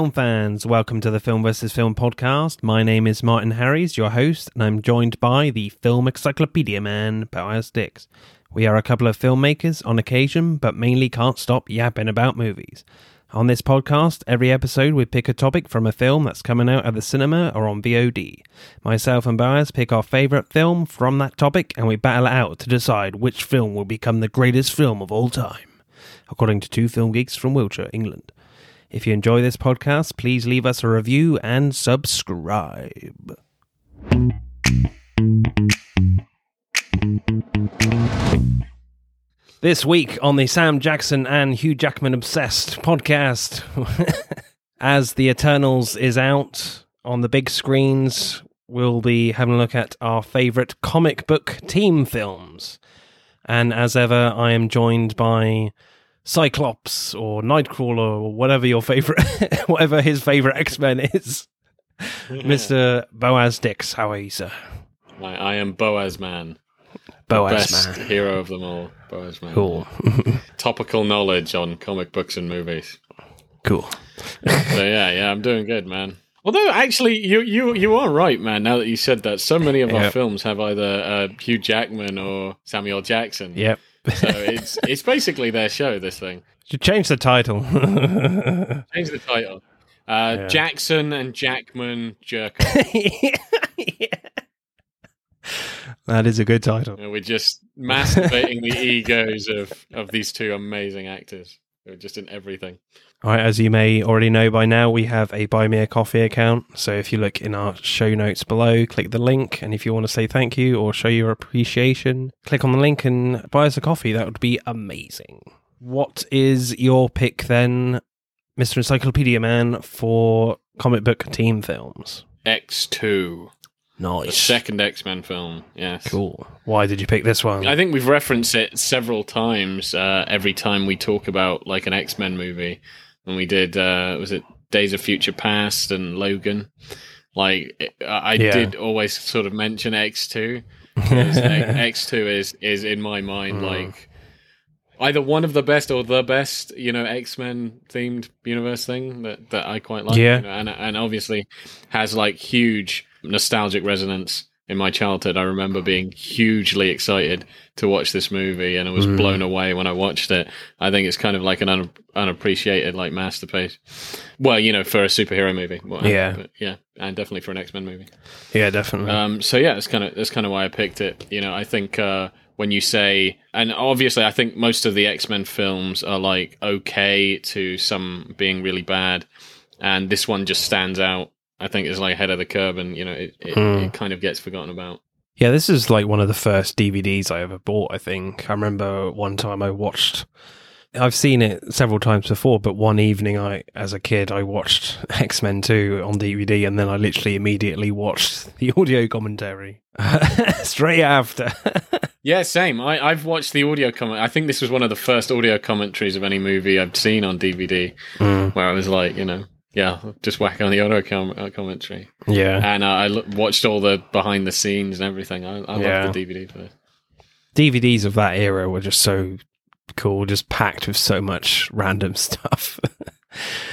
film fans. Welcome to the Film vs. Film podcast. My name is Martin Harries, your host, and I'm joined by the film encyclopedia man, Boaz Dix. We are a couple of filmmakers on occasion, but mainly can't stop yapping about movies. On this podcast, every episode we pick a topic from a film that's coming out at the cinema or on VOD. Myself and Boaz pick our favourite film from that topic and we battle it out to decide which film will become the greatest film of all time, according to two film geeks from Wiltshire, England. If you enjoy this podcast, please leave us a review and subscribe. This week on the Sam Jackson and Hugh Jackman Obsessed podcast, as The Eternals is out on the big screens, we'll be having a look at our favourite comic book team films. And as ever, I am joined by Cyclops or Nightcrawler or whatever your favorite, whatever his favorite X Men is, Mister Boaz Dix. How are you, sir? I, I am Boaz Man, Boaz best man. hero of them all. Boaz Man. Cool, Topical knowledge on comic books and movies. cool. So yeah, yeah, I'm doing good, man. Although actually, you you you are right, man. Now that you said that, so many of our films have either uh, Hugh Jackman or Samuel Jackson. Yep. So it's it's basically their show. This thing. Should change the title. Change the title. Uh, Yeah. Jackson and Jackman Jerker. That is a good title. And we're just masturbating the egos of of these two amazing actors just in everything. All right, as you may already know by now, we have a Buy Me a Coffee account. So if you look in our show notes below, click the link. And if you want to say thank you or show your appreciation, click on the link and buy us a coffee. That would be amazing. What is your pick then, Mr. Encyclopedia Man, for comic book team films? X2. Nice. The second X Men film. Yes. Cool. Why did you pick this one? I think we've referenced it several times. Uh, every time we talk about like an X Men movie, when we did uh, was it Days of Future Past and Logan. Like I yeah. did always sort of mention X two. X two is is in my mind mm. like either one of the best or the best, you know, X Men themed universe thing that, that I quite like. Yeah, you know, and and obviously has like huge nostalgic resonance in my childhood. I remember being hugely excited to watch this movie, and I was Mm. blown away when I watched it. I think it's kind of like an un- unappreciated like masterpiece. Well, you know, for a superhero movie, Yeah. but yeah, and definitely for an X Men movie. yeah, definitely. Um, so yeah, that's kind of that's kind of why I picked it. You know, I think uh, when you say, and obviously, I think most of the X Men films are like okay to some being really bad, and this one just stands out. I think is like head of the curve, and you know, it it, Hmm. it kind of gets forgotten about. Yeah, this is like one of the first DVDs I ever bought, I think. I remember one time I watched I've seen it several times before, but one evening I as a kid I watched X-Men 2 on DVD and then I literally immediately watched the audio commentary straight after. Yeah, same. I, I've watched the audio comment. I think this was one of the first audio commentaries of any movie I've seen on DVD, Mm, where I was like, you know, yeah, just whack on the audio com- uh, commentary. yeah. And uh, I watched all the behind the scenes and everything. I, I Yeah. love the DVD for this. DVDs of that era were just so cool, just packed with so much random stuff.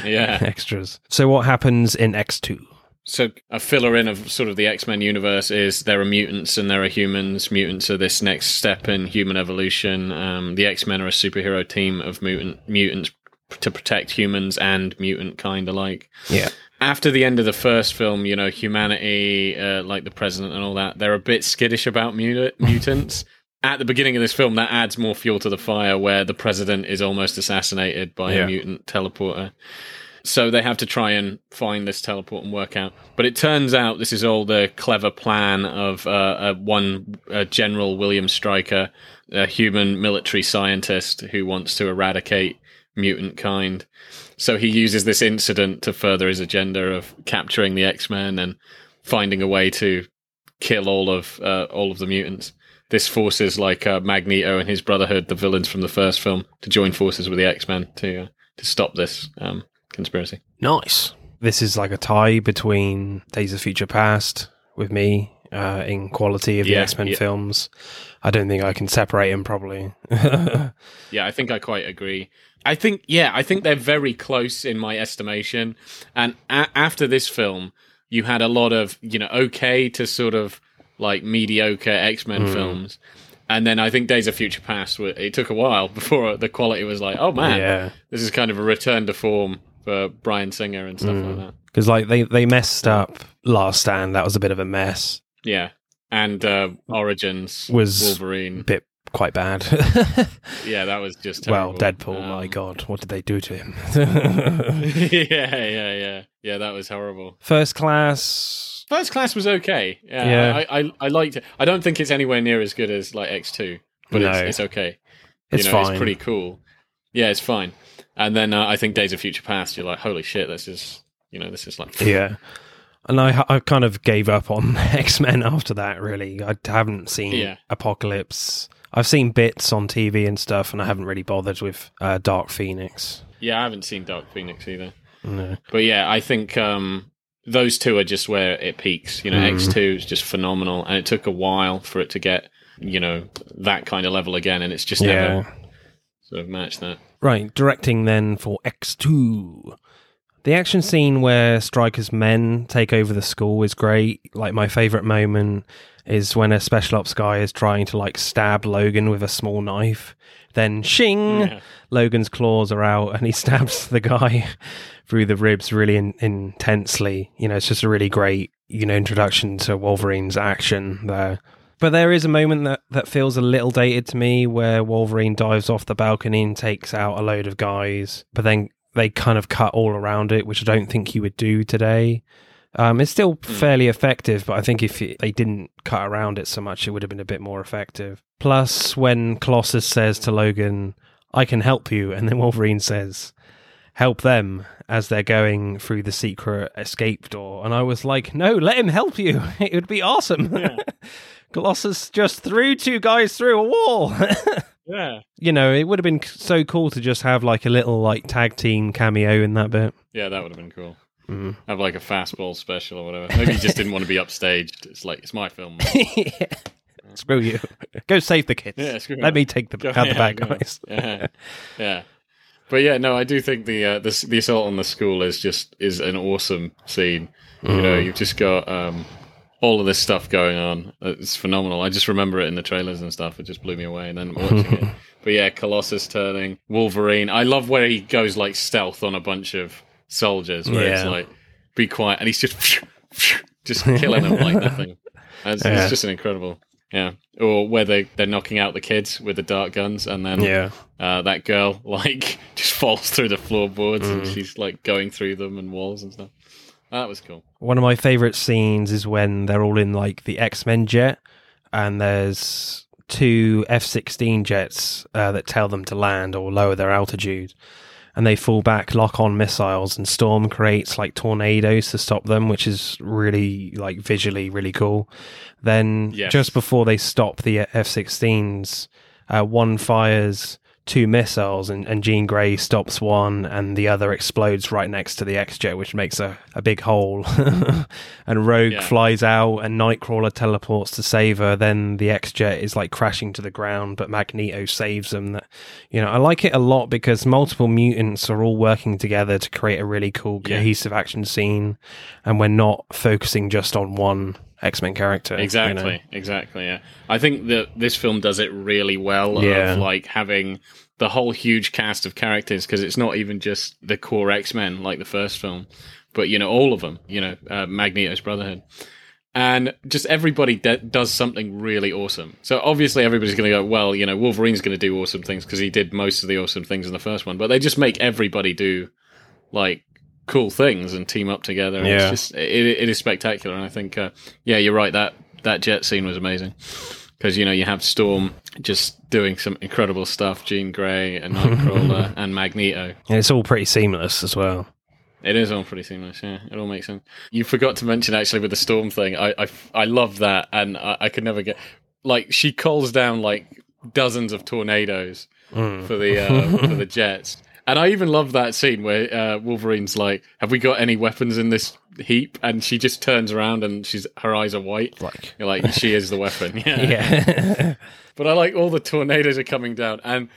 Yeah. Extras. So what happens in X2? So a filler in of sort of the X Men universe is there are mutants and there are humans. Mutants are this next step in human evolution. Um, the X Men are a superhero team of mutant mutants to protect humans and mutant kind alike. Yeah. After the end of the first film, you know, humanity, uh, like the president and all that, they're a bit skittish about muta- mutants. At the beginning of this film, that adds more fuel to the fire, where the president is almost assassinated by Yeah. a mutant teleporter. So they have to try and find this teleport and work out. But it turns out this is all the clever plan of uh, uh, one uh, General William Stryker, a human military scientist who wants to eradicate mutant kind. So he uses this incident to further his agenda of capturing the X Men and finding a way to kill all of uh, all of the mutants. This forces like uh, Magneto and his Brotherhood, the villains from the first film, to join forces with the X Men to uh, to stop this um, conspiracy. Nice. This is like a tie between Days of Future Past with me uh, in quality of the Yeah, X Men yeah. films. I don't think I can separate them properly. Yeah, I think I quite agree. I think, yeah, I think they're very close in my estimation. And a- after this film, you had a lot of, you know, okay to sort of like mediocre X Men films. And then I think Days of Future Past, it took a while before the quality was like, oh man, yeah, this is kind of a return to form for Bryan Singer and stuff like that. because like they they messed up Last Stand. That was a bit of a mess. Yeah. And uh, Origins Was- Wolverine. bit quite bad. Yeah, that was just well, terrible. Deadpool. my Um, God, what did they do to him? yeah, yeah, yeah. Yeah, that was horrible. First class. First class was okay. Yeah, Yeah. I, I, I liked it. I don't think it's anywhere near as good as like X two, but No. it's, it's okay. It's you know, fine. It's pretty cool. Yeah, it's fine. And then uh, I think Days of Future Past, you're like, holy shit, this is you know, this is like Yeah. And I, I kind of gave up on X Men after that. Really, I haven't seen Yeah. Apocalypse. I've seen bits on TV and stuff, and I haven't really bothered with uh, Dark Phoenix. Yeah, I haven't seen Dark Phoenix either. No. But yeah, I think um, those two are just where it peaks. You know, Mm. X two is just phenomenal, and it took a while for it to get you know that kind of level again, and it's just Yeah. never sort of matched that. Right, directing then for X2. The action scene where Stryker's men take over the school is great. Like, my favourite moment is when a special ops guy is trying to, like, stab Logan with a small knife. Then, shing! Yeah. Logan's claws are out and he stabs the guy through the ribs really in- intensely. You know, it's just a really great, you know, introduction to Wolverine's action there. But there is a moment that, that feels a little dated to me where Wolverine dives off the balcony and takes out a load of guys, but then they kind of cut all around it, which I don't think you would do today. Um, it's still fairly effective, but I think if it, they didn't cut around it so much, it would have been a bit more effective. Plus, when Colossus says to Logan, I can help you, and then Wolverine says, help them as they're going through the secret escape door. And I was like, no, let him help you. It would be awesome. Colossus just threw two guys through a wall. Yeah. you know, it would have been so cool to just have like a little like tag team cameo in that bit. Yeah, that would have been cool. Mm. Have like a fastball special or whatever. Maybe he just didn't want to be upstaged. It's like it's my film. Screw you. Go save the kids. Yeah, screw Let me take the Go- out the bad guys. Yeah, yeah. But yeah, no, I do think the uh, the the assault on the school is just is an awesome scene. You Mm. know, you've just got um, all of this stuff going on. It's phenomenal. I just remember it in the trailers and stuff. It just blew me away. And then watching it. But yeah, Colossus turning Wolverine. I love where he goes like stealth on a bunch of soldiers. Where it's like, be quiet, and he's just just killing them like nothing. It's, Yeah. it's just an incredible. Yeah, or where they they're knocking out the kids with the dart guns, and then Yeah. uh, that girl like just falls through the floorboards and Mm. she's like going through them and walls and stuff. That was cool. One of my favorite scenes is when they're all in like the X Men jet, and there's two F sixteen jets uh, that tell them to land or lower their altitude, and they fall back, lock on missiles, and Storm creates like tornadoes to stop them, which is really like visually really cool. Then Yes. just before they stop the F sixteens, uh, one fires two missiles and, and Jean Grey stops one and the other explodes right next to the X-Jet, which makes a, a big hole. and Rogue Yeah. flies out and Nightcrawler teleports to save her. Then the X-Jet is like crashing to the ground, but Magneto saves them. That You know, I like it a lot because multiple mutants are all working together to create a really cool, Yeah. cohesive action scene. And we're not focusing just on one X-Men character. you know? Exactly, exactly. Yeah, I think that this film does it really well. Yeah. Of like having the whole huge cast of characters because it's not even just the core X Men like the first film, but you know all of them. You know, uh, Magneto's Brotherhood. And just everybody de- does something really awesome. So obviously everybody's going to go, well, you know, Wolverine's going to do awesome things because he did most of the awesome things in the first one. But they just make everybody do like cool things and team up together. And Yeah. it's just it, it is spectacular. And I think, uh, yeah, you're right. That that jet scene was amazing because you know you have Storm just doing some incredible stuff, Jean Grey and Nightcrawler and Magneto. And it's all pretty seamless as well. It is all pretty seamless. Yeah, it all makes sense. You forgot to mention actually with the Storm thing. I I, I love that, and I, I could never get like she calls down like dozens of tornadoes Mm. for the uh, for the jets. And I even love that scene where uh, Wolverine's like, "Have we got any weapons in this heap?" And she just turns around and she's her eyes are white. Like, You're like, she is the weapon. Yeah. yeah. But I like all the tornadoes are coming down, and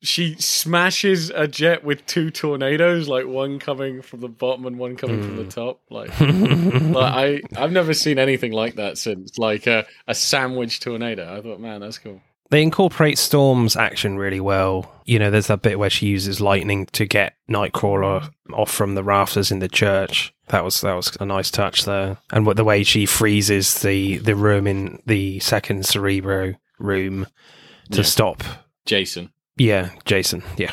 she smashes a jet with two tornadoes, like one coming from the bottom and one coming from the top. Like, like I, I've never seen anything like that since. Like a, a sandwich tornado. I thought, man, that's cool. They incorporate Storm's action really well. You know, there's that bit where she uses lightning to get Nightcrawler off from the rafters in the church. That was that was a nice touch there, and what the way she freezes the the room in the second Cerebro room to Yeah. stop. Jason. Yeah, Jason. Yeah,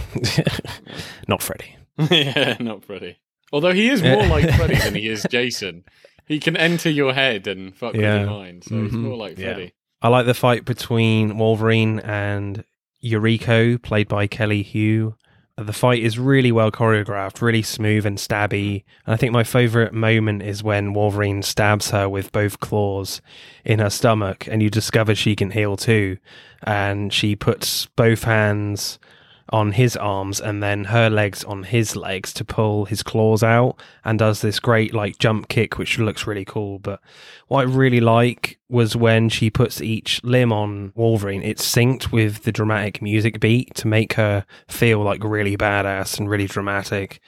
not Freddy. yeah, not Freddy. Although he is more like Freddy than he is Jason. He can enter your head and fuck Yeah. with your mind, so he's Mhm. more like Yeah. Freddy. I like the fight between Wolverine and Yuriko, played by Kelly Hu. The fight is really well choreographed, really smooth and stabby. And I think my favorite moment is when Wolverine stabs her with both claws in her stomach, and you discover she can heal too. And she puts both hands on his arms and then her legs on his legs to pull his claws out and does this great like jump kick which looks really cool but what I really like was when she puts each limb on Wolverine, it's synced with the dramatic music beat to make her feel like really badass and really dramatic.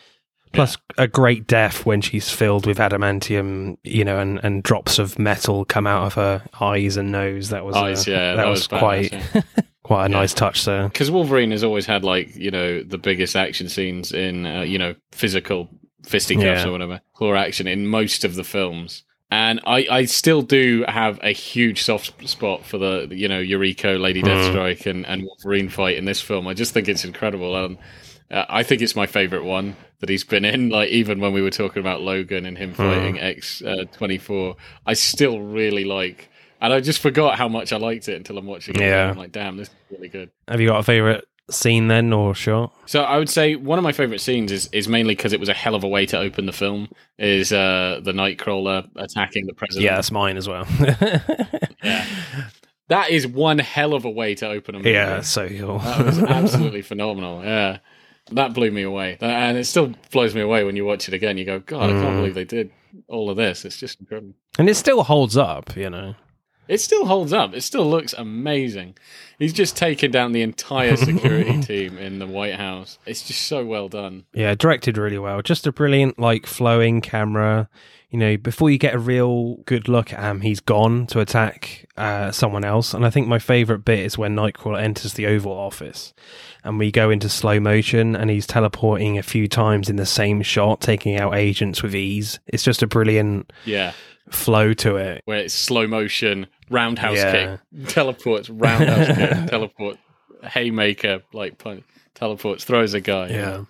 Plus, a great death when she's filled with adamantium, you know, and, and drops of metal come out of her eyes and nose. That was uh, Eyes, yeah, that, that was, was quite yeah. quite a Yeah. nice touch there. because Wolverine has always had like you know the biggest action scenes in uh, you know physical fisticuffs Yeah. or whatever claw action in most of the films. And I, I still do have a huge soft spot for the you know Yuriko, Lady Mm. Deathstrike, and, and Wolverine fight in this film. I just think it's incredible, and uh, I think it's my favorite one that he's been in. Like even when we were talking about Logan and him fighting X uh, twenty four, I still really like. And I just forgot how much I liked it until I'm watching it. Yeah. I'm like, damn, this is really good. Have you got a favorite scene then, or shot? So I would say one of my favorite scenes is is mainly because it was a hell of a way to open the film. Is uh, the Nightcrawler attacking the president? Yeah, that's mine as well. Yeah. that is one hell of a way to open a movie. yeah, so cool. that was absolutely phenomenal. Yeah, that blew me away, and it still blows me away when you watch it again. You go, God, I can't Mm. believe they did all of this. It's just incredible. and it still holds up, you know. It still holds up. It still looks amazing. He's just taken down the entire security team in the White House. It's just so well done. Yeah, directed really well. Just a brilliant, like, flowing camera. You know, before you get a real good look at him, he's gone to attack uh, someone else. And I think my favorite bit is when Nightcrawler enters the Oval Office and we go into slow motion and he's teleporting a few times in the same shot, taking out agents with ease. It's just a brilliant Yeah. flow to it. where it's slow motion, roundhouse Yeah. kick, teleports, roundhouse kick, teleport, haymaker, like punch, teleports, throws a guy. Yeah.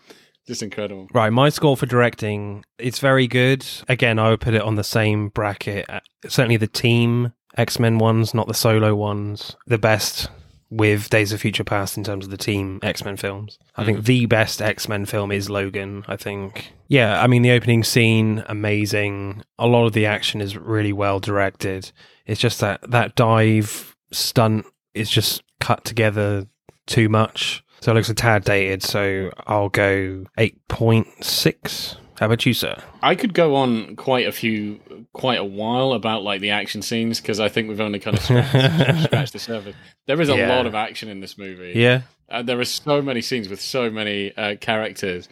just incredible. Right, my score for directing, it's very good. Again, I would put it on the same bracket. uh, Certainly the team X Men ones, not the solo ones. The best with Days of Future Past in terms of the team X Men films. I think the best X Men film is Logan, I think. Yeah, I mean, the opening scene, amazing. A lot of the action is really well directed. It's just that that dive stunt is just cut together too much. So it looks a tad dated. So I'll go 8.6. How about you, sir? I could go on quite a few, quite a while about like the action scenes because I think we've only kind of scratched, scratched the surface. There is a Yeah. lot of action in this movie. Yeah. Uh, there are so many scenes with so many uh, characters,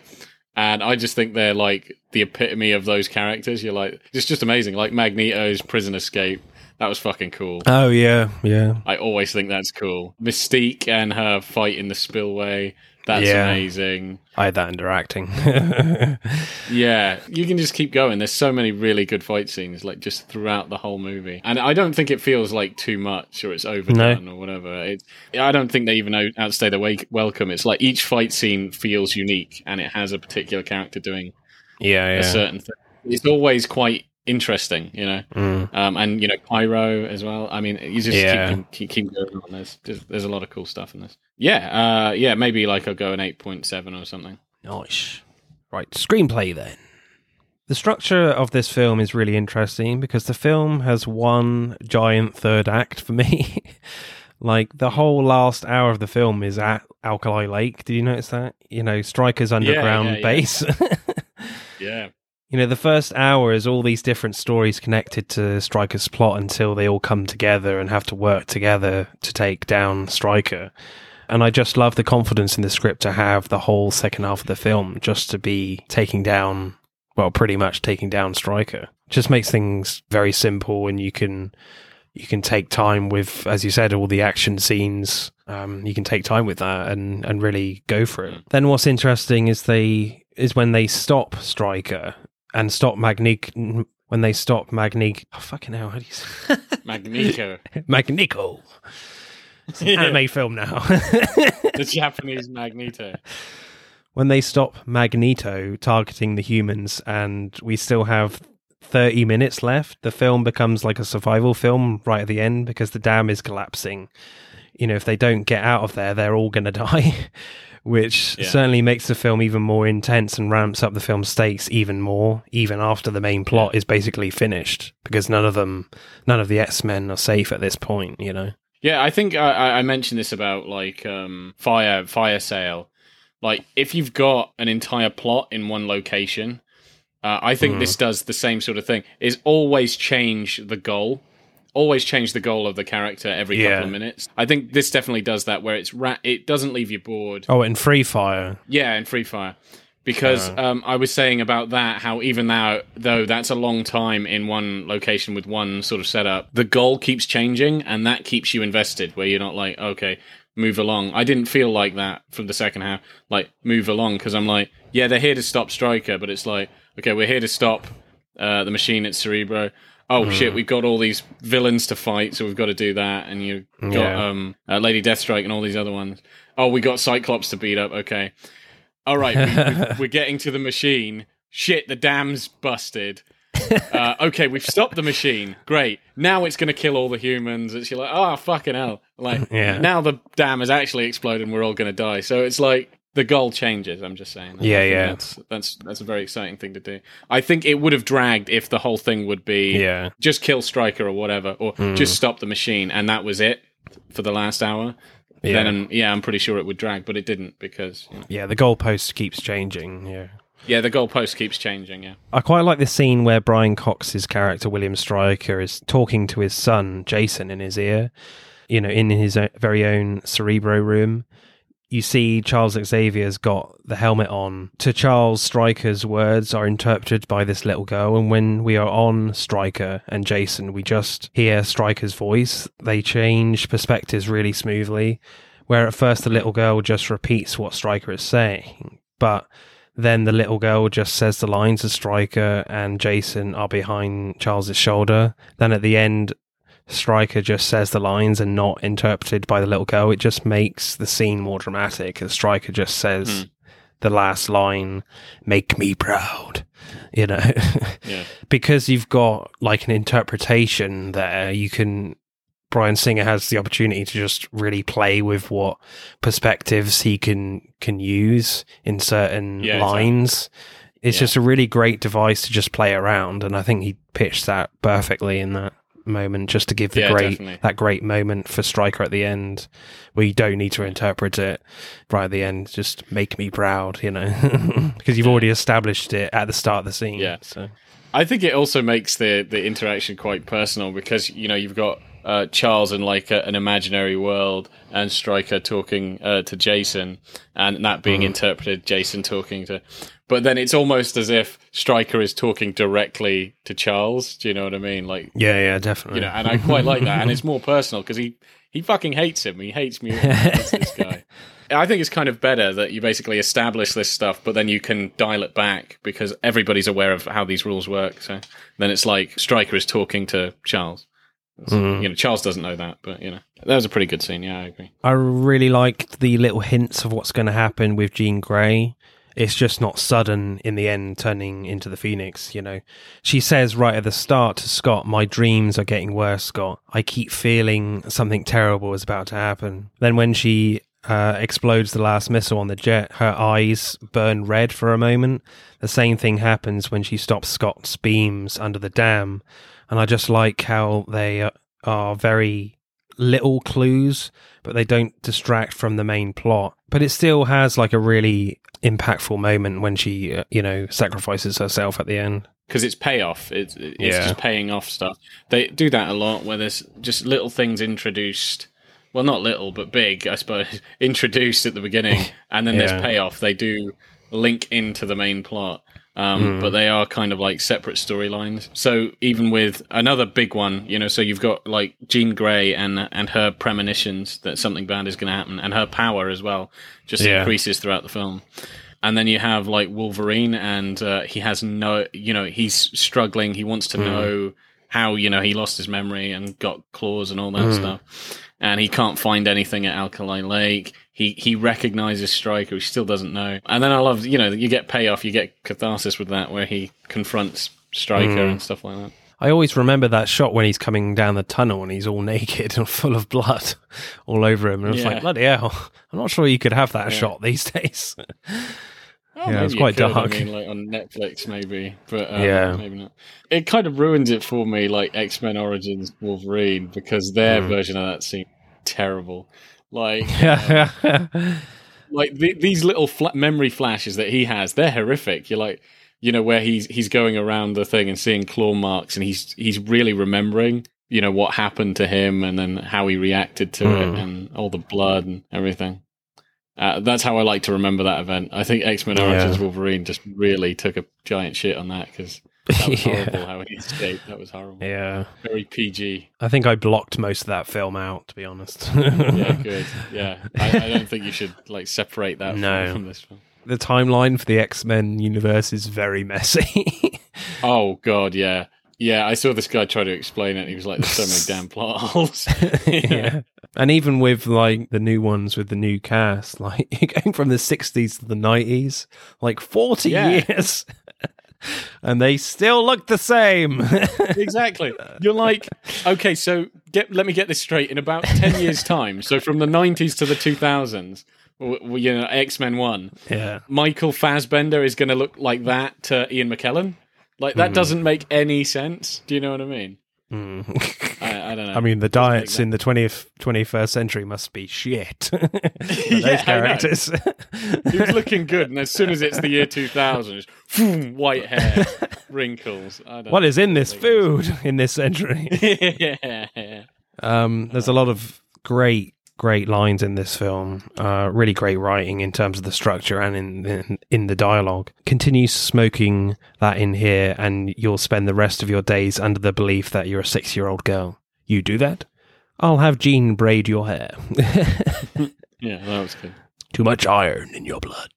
and I just think they're like the epitome of those characters. You're like, it's just amazing. Like Magneto's prison escape, that was fucking cool. Oh, yeah. Yeah. I always think that's cool. Mystique and her fight in the spillway, that's Yeah. amazing. I had that under acting. Yeah, you can just keep going. There's so many really good fight scenes, like just throughout the whole movie, and I don't think it feels like too much or it's overdone or whatever. It, I don't think they even outstay their wake- welcome. It's like each fight scene feels unique, and it has a particular character doing yeah, a certain thing. It's always quite interesting, you know. Mm. Um, and you know Pyro as well. I mean, you just Yeah. keep, keep keep going on. There's just, there's a lot of cool stuff in this. Yeah, uh, yeah, maybe like I'll go an eight point seven or something. Nice. Right, screenplay then. The structure of this film is really interesting because the film has one giant third act for me. Like the whole last hour of the film is at Alkali Lake. Did you notice that? You know, Stryker's underground yeah, yeah. base. Yeah. You know, the first hour is all these different stories connected to Stryker's plot until they all come together and have to work together to take down Stryker. And I just love the confidence in the script to have the whole second half of the film just to be taking down, well, pretty much taking down Stryker. Just makes things very simple and you can you can take time with, as you said, all the action scenes. Um, you can take time with that and, and really go for it. Then what's interesting is they is when they stop Stryker and stop Magnic when they stop Magnic. Oh, fucking hell! How do you say Magneto. Magnico? It's an Yeah. anime film now. the Japanese Magneto. when they stop Magneto targeting the humans, and we still have 30 minutes left, the film becomes like a survival film right at the end because the dam is collapsing. You know, if they don't get out of there, they're all going to die, which Yeah. certainly makes the film even more intense and ramps up the film's stakes even more, even after the main plot is basically finished because none of them, none of the X Men are safe at this point, you know? Yeah, I think I, I- mentioned this about like um, fire fire sale. Like if you've got an entire plot in one location, uh, I think Hmm. this does the same sort of thing. Is always change the goal, always change the goal of the character every Yeah. couple of minutes. I think this definitely does that, where it's ra- it doesn't leave you bored. Oh, in Free Fire. Yeah, in Free Fire. Because Uh. um, I was saying about that, how even now, though that's a long time in one location with one sort of setup, the goal keeps changing and that keeps you invested, where you're not like, okay, move along. I didn't feel like that from the second half, like, move along, because I'm like, yeah, they're here to stop Stryker, but it's like, okay, we're here to stop uh, the machine at Cerebro. Oh shit, we've got all these villains to fight, so we've got to do that. And you've got Yeah. um, uh, Lady Deathstrike and all these other ones. Oh, we got Cyclops to beat up. Okay. All right, we, we're getting to the machine. Shit, the dam's busted. Uh, okay, we've stopped the machine. Great. Now it's going to kill all the humans. It's you're like, oh fucking hell! Like Yeah. now the dam has actually exploded and we're all going to die. So it's like the goal changes. I'm just saying. Yeah, yeah. That's that's that's a very exciting thing to do. I think it would have dragged if the whole thing would be Yeah. just kill Stryker or whatever, or Hmm. just stop the machine, and that was it for the last hour. Yeah. Then yeah, I'm pretty sure it would drag, but it didn't because you know. Yeah, the goalpost keeps changing. Yeah. yeah, the goalpost keeps changing. Yeah, I quite like the scene where Brian Cox's character William Stryker is talking to his son Jason in his ear, you know, in his very own Cerebro room. You see Charles Xavier's got the helmet on. To Charles, Stryker's words are interpreted by this little girl, and when we are on Stryker and Jason, we just hear Stryker's voice. They change perspectives really smoothly. Where at first the little girl just repeats what Stryker is saying, but then the little girl just says the lines as Stryker and Jason are behind Charles's shoulder. Then at the end, Stryker just says the lines and not interpreted by the little girl. It just makes the scene more dramatic as Stryker just says Hmm. the last line, make me proud. You know, yeah, because you've got like an interpretation there, you can. Bryan Singer has the opportunity to just really play with what perspectives he can can use in certain Yeah, exactly. lines. It's Yeah. just a really great device to just play around, and I think he pitched that perfectly in that moment, just to give the Yeah, great definitely. that great moment for Stryker at the end, where you don't need to interpret it right at the end. Just make me proud, you know, because you've already established it at the start of the scene. Yeah. So I think it also makes the the interaction quite personal because you know you've got uh, Charles in like a, an imaginary world and Stryker talking uh, to Jason, and that being interpreted Jason talking to. But then it's almost as if Stryker is talking directly to Charles. Do you know what I mean? Like yeah, yeah, definitely. you know, and I quite like that, and it's more personal because he he fucking hates him. He hates me. This guy. I think it's kind of better that you basically establish this stuff, but then you can dial it back because everybody's aware of how these rules work. So then it's like Stryker is talking to Charles. Mm. You know, Charles doesn't know that, but you know, that was a pretty good scene. Yeah, I agree. I really liked the little hints of what's going to happen with Jean Grey. It's just not sudden in the end, turning into the Phoenix. You know, she says right at the start to Scott, "My dreams are getting worse, Scott. I keep feeling something terrible is about to happen." Then when she uh, explodes the last missile on the jet, her eyes burn red for a moment. The same thing happens when she stops Scott's beams under the dam, and I just like how they uh, are very little clues, but they don't distract from the main plot. But it still has like a really impactful moment when she, uh, you know, sacrifices herself at the end. because it's payoff. It's it's Yeah. just paying off stuff. They do that a lot where there's just little things introduced. Well, not little, but big, I suppose, introduced at the beginning, and then Yeah. there's payoff. They do link into the main plot, um, Hmm. but they are kind of like separate storylines. So even with another big one, you know, so you've got like Jean Grey and and her premonitions that something bad is going to happen, and her power as well just Yeah. increases throughout the film and then you have like Wolverine, and uh, he has no, you know, he's struggling. He wants to know how, you know, he lost his memory and got claws and all that stuff, and he can't find anything at Alkali Lake. He he recognizes Stryker, he still doesn't know. And then I love, you know, you get payoff, you get catharsis with that, where he confronts Stryker and stuff like that. I always remember that shot when he's coming down the tunnel and he's all naked and full of blood all over him. And it's Yeah. like, bloody hell. I'm not sure you could have that shot these days. Oh, Yeah, it's quite could, dark. I mean, like on Netflix, maybe, but um, Yeah. maybe not. It kind of ruins it for me, like X Men Origins Wolverine, because their Hmm. version of that seemed terrible. Like, yeah. like the, these little fla- memory flashes that he has, they're horrific. You're like, you know, where he's he's going around the thing and seeing claw marks, and he's he's really remembering, you know, what happened to him, and then how he reacted to Hmm. it, and all the blood and everything. Uh, that's how I like to remember that event. I think X Men Yeah. Origins Wolverine just really took a giant shit on that because that was horrible yeah. how he escaped. That was horrible. Yeah. Very PG. I think I blocked most of that film out, to be honest. Yeah, good. Yeah, I, I don't think you should like separate that No. from, this film. the timeline for the X Men universe is very messy. Oh god, yeah, yeah. I saw this guy try to explain it. and He was like, "There's so many damn plot holes." yeah. And even with like the new ones with the new cast, like you're going from the 60s to the 90s, like 40 Yeah. years. And they still look the same. exactly. You're like, okay, so get let me get this straight. In about ten years' time, so from the '90s to the 2000s, w- w- you know, X Men One, yeah. Michael Fassbender is going to look like that to Ian McKellen. Like that doesn't make any sense. Do you know what I mean? Mm. I, I don't know. I mean, the diets in the 20th, 21st century must be shit. Yeah, those characters. he was looking good, and as soon as it's the year 2000, boom, white hair, wrinkles. I don't what is in this food in this century? yeah. Um, there's a lot of great, great lines in this film. Uh, really great writing in terms of the structure and in, in in the dialogue. Continue smoking that in here, and you'll spend the rest of your days under the belief that you're a six year old girl. You do that? I'll have Jean braid your hair. Yeah, that was good. Too much iron in your blood.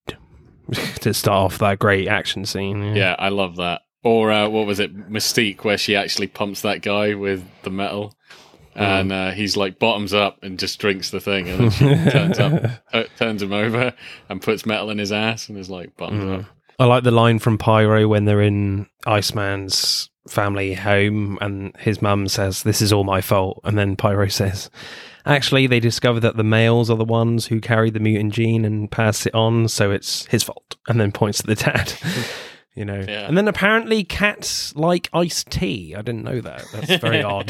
to start off that great action scene. Yeah, I love that. Or uh, what was it, Mystique, where she actually pumps that guy with the metal, and uh, he's like bottoms up and just drinks the thing, and then she turns up, uh, turns him over, and puts metal in his ass, and is like bottoms up. I like the line from Pyro when they're in Iceman's family home and his mum says, This is all my fault. And then Pyro says, Actually, they discovered that the males are the ones who carry the mutant gene and pass it on, so it's his fault. And then points to the dad. You know, Yeah. and then apparently cats like iced tea. I didn't know that. That's very odd.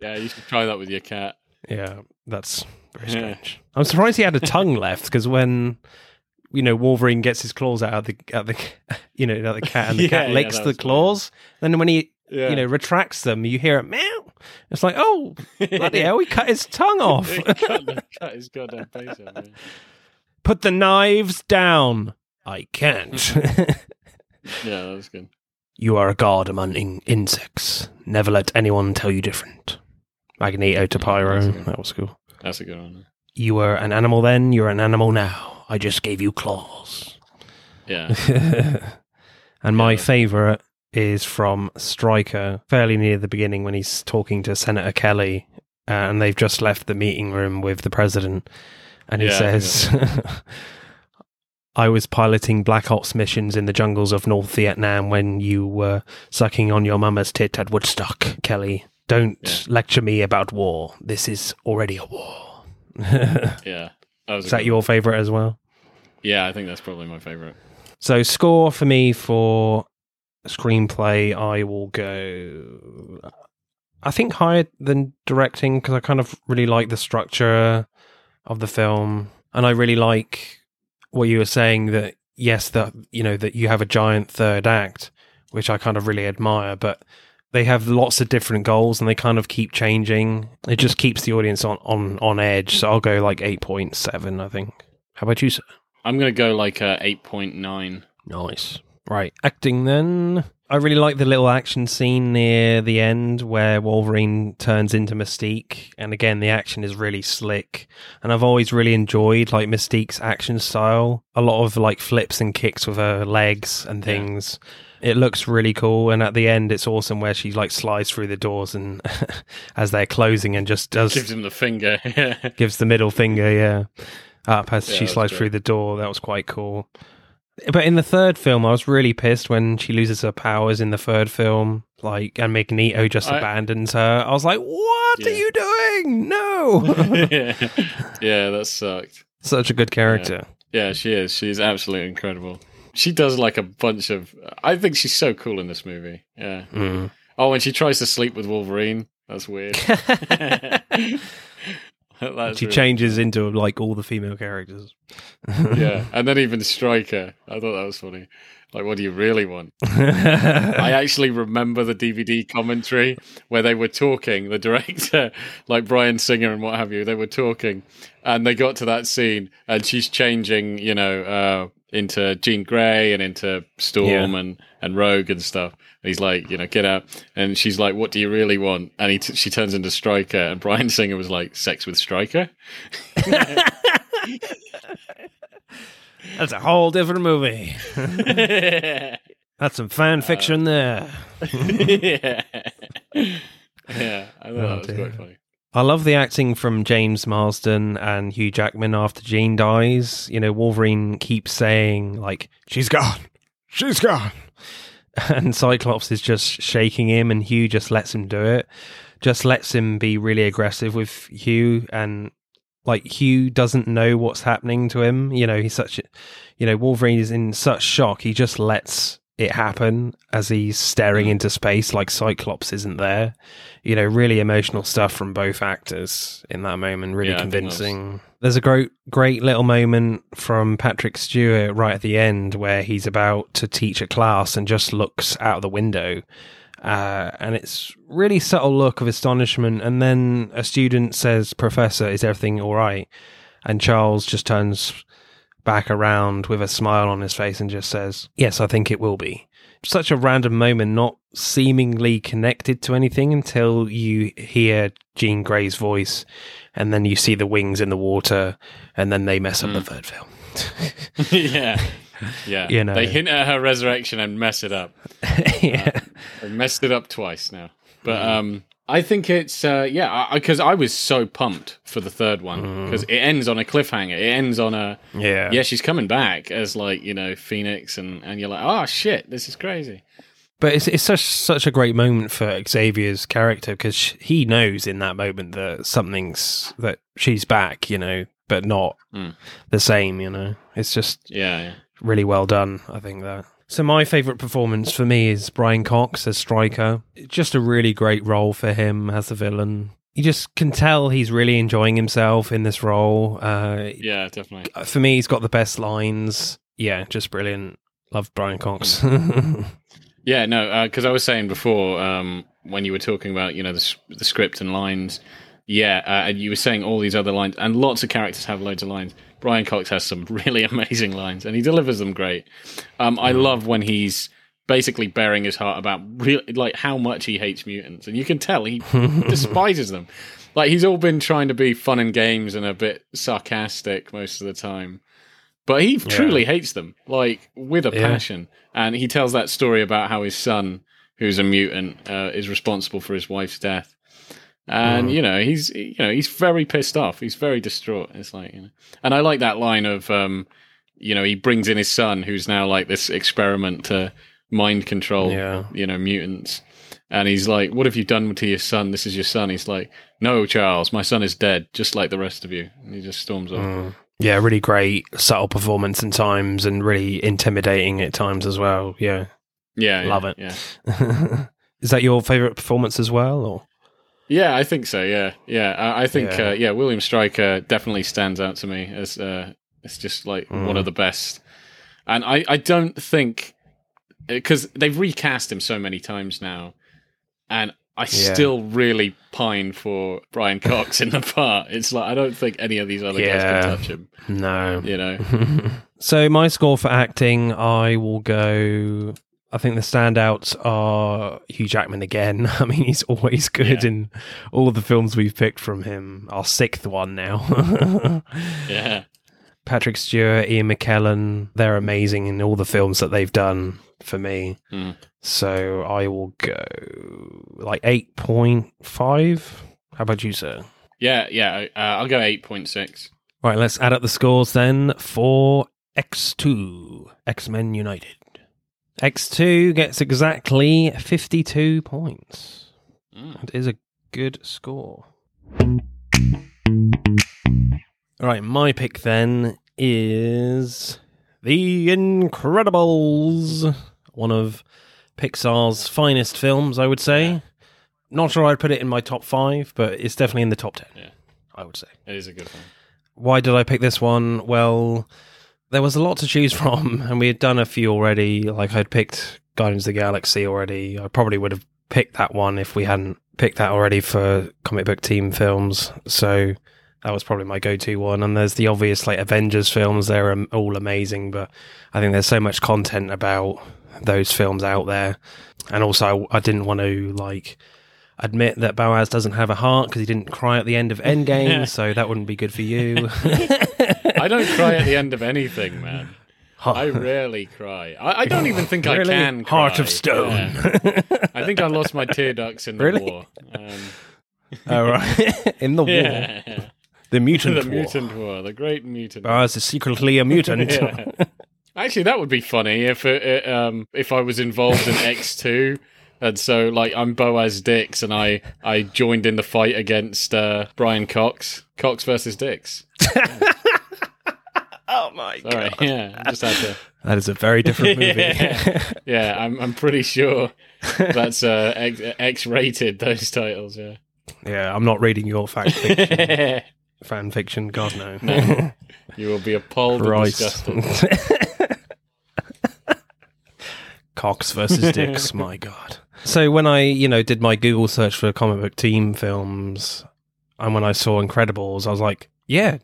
Yeah, you should try that with your cat. Yeah, that's very strange. I'm surprised he had a tongue left because when you know Wolverine gets his claws out of the out the you know out the cat and the Yeah, cat licks that the was funny. claws, then when he Yeah. you know retracts them, you hear it meow. It's like oh bloody hell, he cut his tongue off. cut, cut his goddamn face off. yeah. Put the knives down. I can't. Hmm. Yeah, that was good. you are a god among in- insects. Never let anyone tell you different. Magneto hmm, to Pyro. That was cool. That's a good one. You were an animal then. You're an animal now. I just gave you claws. Yeah. and my Yeah. favorite is from Stryker, fairly near the beginning when he's talking to Senator Kelly, uh, and they've just left the meeting room with the president, and he Yeah, says. I was piloting Black Ops missions in the jungles of North Vietnam when you were sucking on your mama's tit at Woodstock, Kelly. Don't Yeah. lecture me about war. This is already a war. Yeah. That a that your favorite as well? Yeah, I think that's probably my favorite. So score for me for screenplay, I will go. I think higher than directing because I kind of really like the structure of the film, and I really like what you were saying that yes, that you know that you have a giant third act, which I kind of really admire, but they have lots of different goals and they kind of keep changing. It just keeps the audience on on on edge. So I'll go like eight point seven. I think. How about you, sir? I'm gonna go like a eight point nine. Nice. Right, acting then. I really like the little action scene near the end where Wolverine turns into Mystique, and again the action is really slick. And I've always really enjoyed like Mystique's action style. A lot of like flips and kicks with her legs and things. It looks really cool, and at the end it's awesome where she like slides through the doors and as they're closing and just does Gives him the finger. gives the middle finger, yeah, up as Yeah, she slides great. through the door. That was quite cool. But in the third film, I was really pissed when she loses her powers in the third film. Like, and Magneto just I- abandons her. I was like, "What are you doing? No!" yeah. yeah, that sucked. Such a good character. Yeah, she is. She's absolutely incredible. She does like a bunch of. I think she's so cool in this movie. Yeah. Mm. Oh, when she tries to sleep with Wolverine, that's weird. That's she really- changes into like all the female characters. Yeah, and then even Stryker. I thought that was funny. Like, what do you really want? I actually remember the DVD commentary where they were talking, the director, like Bryan Singer and what have you, they were talking, and they got to that scene, and she's changing, you know, uh, into Jean Grey and into Storm Yeah. and, and Rogue and stuff. And he's like, you know, get out. And she's like, what do you really want? And he t- she turns into Stryker, and Bryan Singer was like, sex with Stryker? That's a whole different movie. That's some fan fiction there. yeah. Yeah, I thought Oh, that was dear. quite funny. I love the acting from James Marsden and Hugh Jackman after Jean dies. You know, Wolverine keeps saying, like, she's gone. She's gone. And Cyclops is just shaking him, and Hugh just lets him do it. Just lets him be really aggressive with Hugh. And, like, Hugh doesn't know what's happening to him. You know, he's such a, you know, Wolverine is in such shock. He just lets it happen as he's staring into space, like Cyclops isn't there you know, really emotional stuff from both actors in that moment, really Yeah, I think that was- convincing. There's a great, great little moment from Patrick Stewart right at the end where he's about to teach a class and just looks out of the window. Uh, and it's really subtle look of astonishment. And then a student says, Professor, is everything all right? And Charles just turns back around with a smile on his face and just says, Yes, I think it will be such a random moment, not seemingly connected to anything until you hear Jean Grey's voice, and then you see the wings in the water, and then they mess up the third film. yeah. Yeah. You know. They hint at her resurrection and mess it up. yeah. They messed it up twice now. But um I think it's uh yeah, because I, was so pumped for the third one because it ends on a cliffhanger. It ends on a Mm. yeah, yeah, she's coming back as like, you know, Phoenix and and you're like, "Oh shit, this is crazy." But it's it's such such a great moment for Xavier's character because he knows in that moment that something's that she's back, you know, but not Mm. the same. You know, it's just Yeah, yeah. really well done. I think that. So my favorite performance for me is Brian Cox as Stryker. Just a really great role for him as the villain. You just can tell he's really enjoying himself in this role. Uh, Yeah, definitely. for me, he's got the best lines. Yeah, just brilliant. Love Brian Cox. Yeah, no, because I was saying before um, when you were talking about you know the, the script and lines. Yeah, uh, and you were saying all these other lines, and lots of characters have loads of lines. Brian Cox has some really amazing lines, and he delivers them great. Um, I love when he's basically bearing his heart about really like how much he hates mutants, and you can tell he despises them. Like he's all been trying to be fun and games and a bit sarcastic most of the time, but he truly hates them, like with a Yeah. passion. And he tells that story about how his son, who's a mutant, uh, is responsible for his wife's death. And you know he's you know he's very pissed off. He's very distraught. It's like you know, and I like that line of um, you know he brings in his son, who's now like this experiment to mind control Yeah. you know mutants. And he's like, "What have you done to your son? This is your son." He's like, "No, Charles, my son is dead, just like the rest of you." And he just storms off. Mm. Yeah, really great subtle performance in times and really intimidating at times as well. Yeah. Yeah, yeah, Love it. Yeah. Is that your favorite performance as well or Yeah, I think so. Yeah, yeah. I, I think Yeah. yeah. Uh, yeah, William Stryker definitely stands out to me as uh, it's just like Mm. one of the best. And I, I don't think because they've recast him so many times now, and I still really pine for Brian Cox in the part. It's like I don't think any of these other Yeah. guys can touch him. No. You know, so my score for acting, I will go. I think the standouts are Hugh Jackman again. I mean, he's always good Yeah. in all of the films we've picked from him. Our sixth one now. yeah, Patrick Stewart, Ian McKellen, they're amazing in all the films that they've done for me. Mm. So I will go like 8.5. How about you, sir? yeah, yeah. Uh, I'll go eight point six. Right, let's add up the scores then for X2, X Men United. X2 gets exactly 52 points. Mm. That is a good score. All right, my pick then is The Incredibles, one of Pixar's finest films, I would say. Yeah. Not sure I'd put it in my top five, but it's definitely in the top 10, Yeah. I would say. It is a good one. Why did I pick this one? Well, there was a lot to choose from, and we had done a few already. Like I'd picked Guardians of the Galaxy already. I probably would have picked that one if we hadn't picked that already for comic book team films. So that was probably my go-to one. And there's the obvious like Avengers films; they're all amazing, but I think there's so much content about those films out there. And also, I, I didn't want to like admit that Boaz doesn't have a heart because he didn't cry at the end of Endgame, so that wouldn't be good for you. I don't cry at the end of anything, man. I rarely cry. I, I don't even think Really? I can. Cry. Heart of stone. Yeah. I think I lost my tear ducts in the Really? war. Um, All right, in the war, yeah, the mutant the war. mutant war, the great mutant. Boaz is secretly a mutant. Actually, that would be funny if it, it, um if I was involved in X two, and so like I'm Boaz Dix, and I I joined in the fight against uh, Brian Cox, Cox versus Dix. oh my All right, yeah, I just had to. That is a very different movie. Yeah. Yeah, I'm I'm pretty sure that's uh X, X rated those titles. Yeah. yeah, I'm not reading your fact fiction, fan fiction. God no. No. you will be appalled and disgusted. Cox versus Dix. my God. So when I, you know, did my Google search for comic book team films, and when I saw Incredibles, I was like, yeah,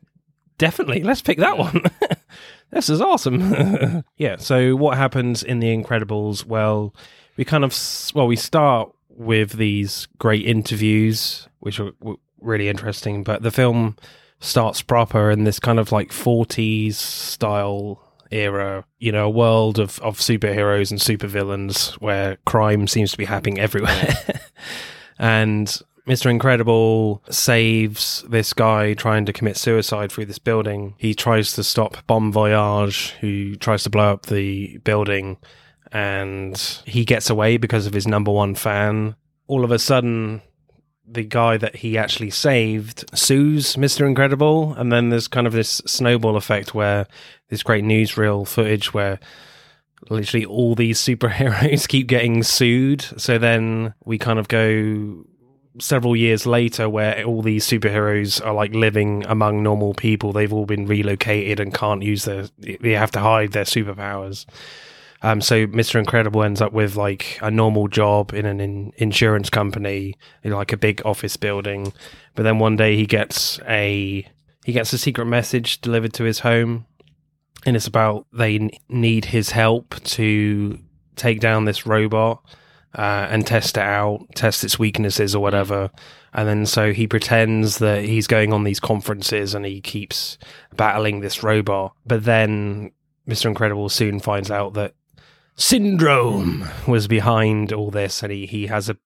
definitely, let's pick that one. this is awesome. yeah. So what happens in the Incredibles? Well, we kind of, well, we start with these great interviews, which are really interesting, but the film starts proper in this kind of like 40s style era, you know, a world of, of superheroes and supervillains where crime seems to be happening everywhere. and Mr. Incredible saves this guy trying to commit suicide through this building. He tries to stop Bon Voyage, who tries to blow up the building, and he gets away because of his number one fan. All of a sudden, the guy that he actually saved sues Mr. Incredible, and then there's kind of this snowball effect where this great newsreel footage where literally all these superheroes keep getting sued. So then we kind of go several years later where all these superheroes are like living among normal people. They've all been relocated and can't use their, they have to hide their superpowers. Um, so Mr. Incredible ends up with like a normal job in an in- insurance company, in like a big office building. But then one day he gets a he gets a secret message delivered to his home, and it's about they n- need his help to take down this robot uh, and test it out, test its weaknesses or whatever. And then so he pretends that he's going on these conferences and he keeps battling this robot. But then Mr. Incredible soon finds out that Syndrome was behind all this, and he, he has a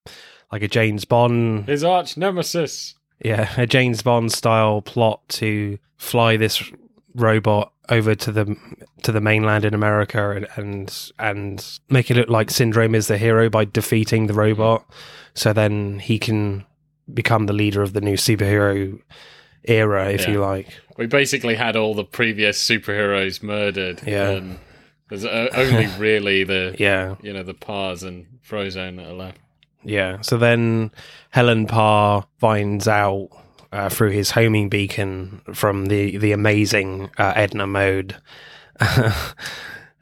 like a James Bond, His arch nemesis. yeah, a James Bond style plot to fly this robot over to the to the mainland in America and and and make it look like Syndrome is the hero by defeating the robot. So then he can become the leader of the new superhero era, if Yeah. you like. We basically had all the previous superheroes murdered. Yeah. And there's uh, only really the Yeah, you know the Pars and Frozone that are left. Yeah. So then Helen Parr finds out uh, through his homing beacon from the the amazing uh, Edna Mode.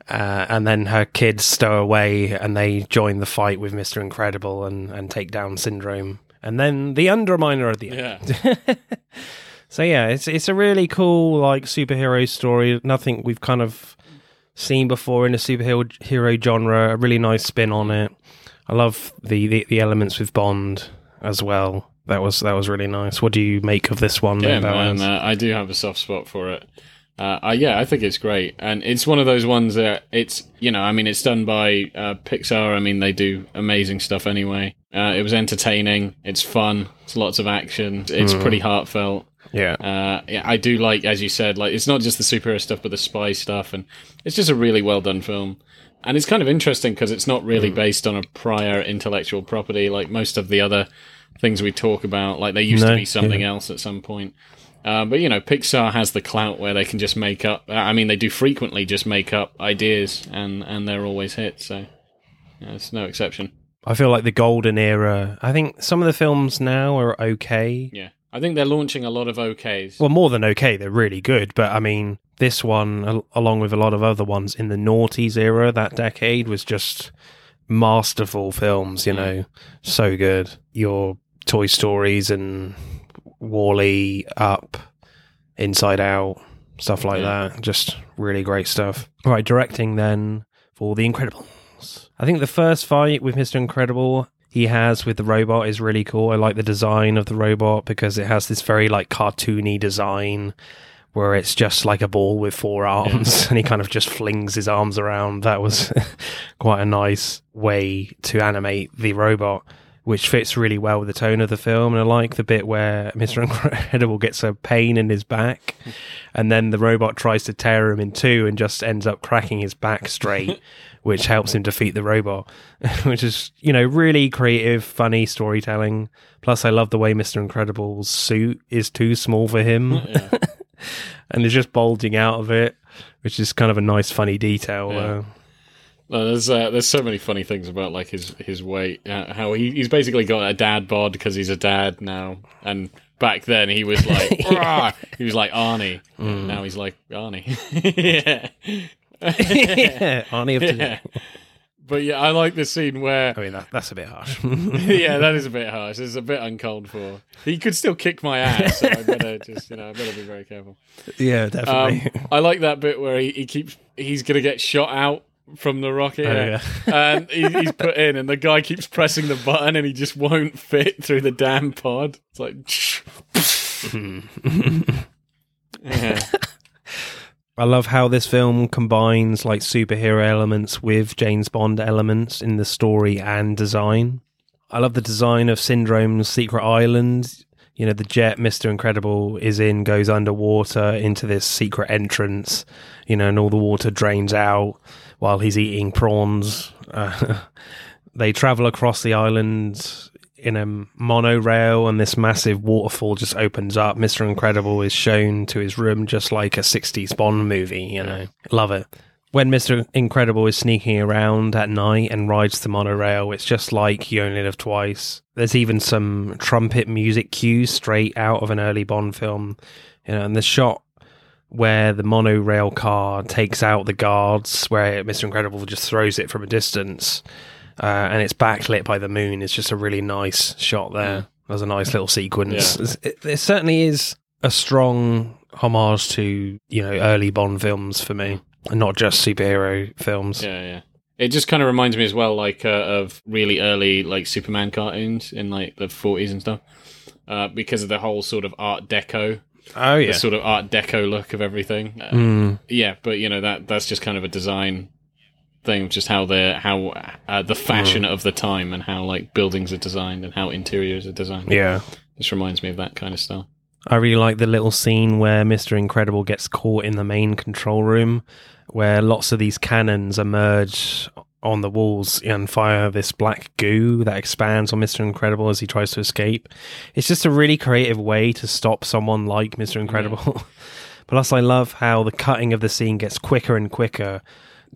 Uh, and then her kids stow away and they join the fight with Mr. Incredible and, and take down Syndrome. And then the Underminer at the end. Yeah. So yeah, it's it's a really cool like superhero story. Nothing we've kind of seen before in the superhero hero genre. A really nice spin on it. I love the, the, the elements with Bond as well. That was that was really nice. What do you make of this one? Yeah, then, man, uh, I do have a soft spot for it. Uh, uh, yeah, I think it's great, and it's one of those ones that it's you know, I mean, it's done by uh, Pixar. I mean, they do amazing stuff anyway. Uh, it was entertaining. It's fun. It's lots of action. It's pretty heartfelt. Yeah, Uh, yeah, I do like, as you said, like it's not just the superhero stuff, but the spy stuff, and it's just a really well done film. And it's kind of interesting because it's not really based on a prior intellectual property like most of the other things we talk about. Like they used No, to be something else at some point. Uh, but you know, Pixar has the clout where they can just make up. I mean, they do frequently just make up ideas, and and they're always hits. So yeah, it's no exception. I feel like the golden era. I think some of the films now are okay. Yeah, I think they're launching a lot of OKs. Well, more than okay, they're really good. But I mean, this one, al- along with a lot of other ones in the noughties era, that decade was just masterful films. You mm. know, so good. Your Toy Stories and WALL-E, Up, Inside Out, stuff like Yeah. that. Just really great stuff. All right, directing then for The Incredibles. I think the first fight with Mr. Incredible he has with the robot is really cool. I like the design of the robot because it has this very like cartoony design where it's just like a ball with four arms and he kind of just flings his arms around. That was quite a nice way to animate the robot, which fits really well with the tone of the film. And I like the bit where Mr. Incredible gets a pain in his back and then the robot tries to tear him in two and just ends up cracking his back straight. Which helps him defeat the robot, which is, you know, really creative, funny storytelling. Plus, I love the way Mr. Incredible's suit is too small for him mm, Yeah. and is just bulging out of it, which is kind of a nice, funny detail. Yeah. No, there's uh, there's so many funny things about like his his weight. Uh, how he, he's basically got a dad bod because he's a dad now, and back then he was like "Rah!" he was like Arnie. Mm. Now he's like Arnie. yeah. yeah, Arnie of today. yeah. But yeah, I like the scene where I mean, that, that's a bit harsh. yeah, that is a bit harsh. It's a bit uncalled for. He could still kick my ass, so I better just you know I better be very careful. yeah, Um, definitely. I like that bit where he, he keeps he's gonna get shot out from the rocket, Oh, yeah. and he, he's put in, and the guy keeps pressing the button, and he just won't fit through the damn pod. It's like, yeah, I love how this film combines like superhero elements with James Bond elements in the story and design. I love the design of Syndrome's secret island. You know, the jet Mr. Incredible is in goes underwater into this secret entrance, you know, and all the water drains out while he's eating prawns. Uh, they travel across the island in a monorail and this massive waterfall just opens up. Mr. Incredible is shown to his room just like a 60s Bond movie, you know. Love it. When Mr. Incredible is sneaking around at night and rides the monorail, it's just like You Only Live Twice. There's even some trumpet music cues straight out of an early Bond film. You know, and the shot where the monorail car takes out the guards, where Mr. Incredible just throws it from a distance, uh, and it's backlit by the moon. It's just a really nice shot there. There's a nice little sequence. It, it certainly is a strong homage to you know early Bond films for me, and not just superhero films. yeah, yeah. It just kind of reminds me as well, like uh, of really early like Superman cartoons in like the forties and stuff, uh, because of the whole sort of Art Deco, Oh the yeah, sort of Art Deco look of everything. Uh, Mm, Yeah, but you know that that's just kind of a design thing, just how the how uh, the fashion of the time and how like buildings are designed and how interiors are designed. yeah. this reminds me of that kind of style. I really like the little scene where Mr. Incredible gets caught in the main control room, where lots of these cannons emerge on the walls and fire this black goo that expands on Mr. Incredible as he tries to escape. It's just a really creative way to stop someone like Mr. Incredible. Plus, I love how the cutting of the scene gets quicker and quicker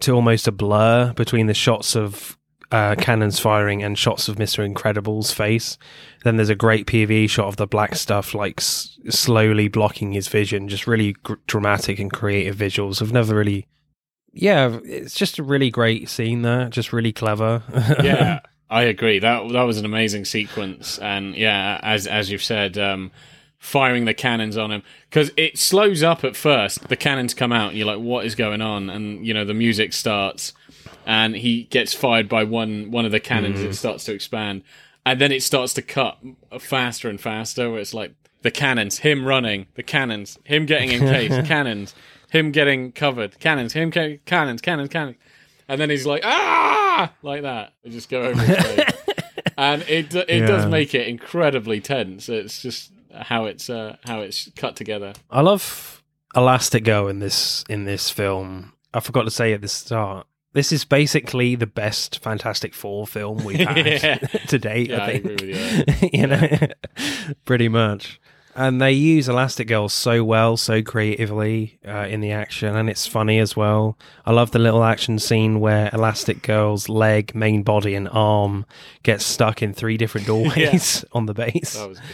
to almost a blur between the shots of uh, cannons firing and shots of Mr. Incredible's face. Then there's a great PV shot of the black stuff like s- slowly blocking his vision. Just really gr- dramatic and creative visuals. I've never really. Yeah, it's just a really great scene there. Just really clever. yeah, I agree. That that was an amazing sequence, and yeah, as as you've said, um, firing the cannons on him because it slows up at first. The cannons come out, and you're like, "What is going on?" And you know, the music starts, and he gets fired by one one of the cannons. It starts to expand, and then it starts to cut faster and faster. Where it's like the cannons, him running, the cannons, him getting encased, cannons, him getting covered, cannons, him ca- cannons, cannons, cannons, and then he's like ah like that. They just go over and it it does make it incredibly tense. It's just how it's uh, how it's cut together. I love Elastic Girl in this in this film. I forgot to say at the start. This is basically the best Fantastic Four film we've had Yeah. to date. Yeah, I I think. agree with you. you know, pretty much. And they use Elastic Girl so well, so creatively uh, in the action, and it's funny as well. I love the little action scene where Elastic Girl's leg, main body, and arm gets stuck in three different doorways on the base That was good.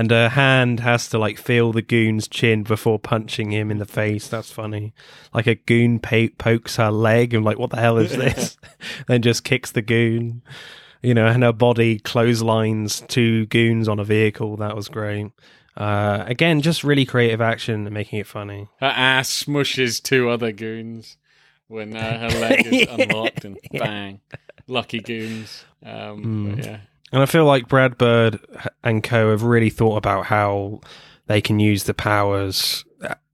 And her hand has to like feel the goon's chin before punching him in the face. That's funny. Like a goon po- pokes her leg and like, what the hell is this? then just kicks the goon. You know, and her body clotheslines two goons on a vehicle. That was great. Uh, again, just really creative action and making it funny. Her ass smushes two other goons when uh, her leg is unlocked, and bang, lucky goons. Um, but yeah, And I feel like Brad Bird and co have really thought about how they can use the powers,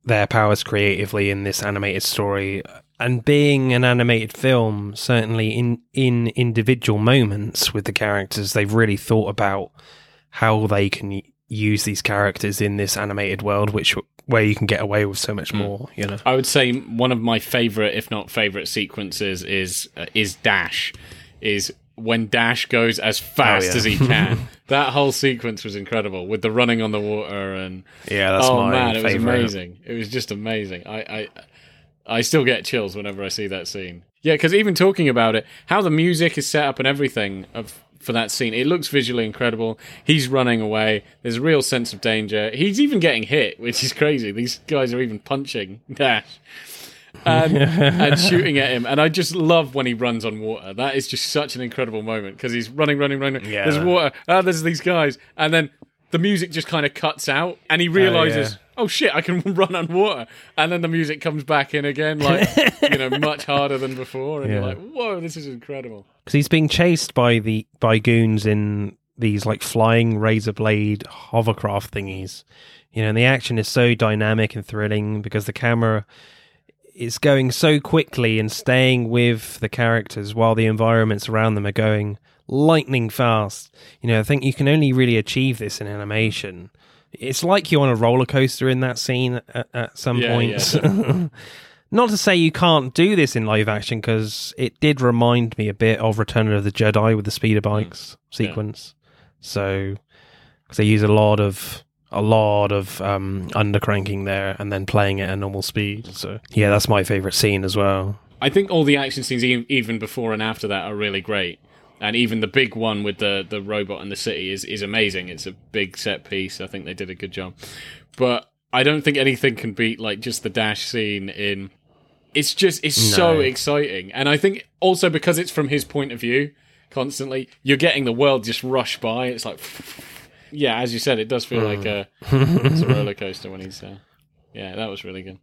their powers creatively in this animated story. And being an animated film, certainly in, in individual moments with the characters, they've really thought about how they can use these characters in this animated world, which where you can get away with so much more. You know, I would say one of my favorite, if not favorite, sequences is uh, is Dash. Is when Dash goes as fast Oh, yeah. as he can. that whole sequence was incredible with the running on the water and yeah, that's oh man, it was amazing. It was just amazing. I, I I still get chills whenever I see that scene. Yeah, because even talking about it, how the music is set up and everything of for that scene, it looks visually incredible. He's running away. There's a real sense of danger. He's even getting hit, which is crazy. These guys are even punching Dash. And, and shooting at him, and I just love when he runs on water. That is just such an incredible moment because he's running, running, running. Yeah. There's water. Ah, there's these guys, and then the music just kind of cuts out, and he realizes, yeah. oh shit, I can run on water. And then the music comes back in again, like, you know, much harder than before. And you're like, whoa, this is incredible. because he's being chased by the by goons in these like flying razor blade hovercraft thingies you know and the action is so dynamic and thrilling because the camera is going so quickly and staying with the characters while the environments around them are going lightning fast. You know i think you can only really achieve this in animation. It's like you're on a roller coaster in that scene at, at some Yeah, points Not to say you can't do this in live action, because it did remind me a bit of Return of the Jedi with the speeder bikes mm. sequence. So, because they use a lot of a lot of um, undercranking there, and then playing it at normal speed. So, yeah, that's my favorite scene as well. I think all the action scenes, e- even before and after that, are really great. And even the big one with the, the robot in the city is, is amazing. It's a big set piece. I think they did a good job. But I don't think anything can beat like just the dash scene in. It's just it's so exciting, and I think also because it's from his point of view constantly, you're getting the world just rush by. It's like, yeah, as you said, it does feel like a it's a roller coaster when he's. Uh, yeah, that was really good.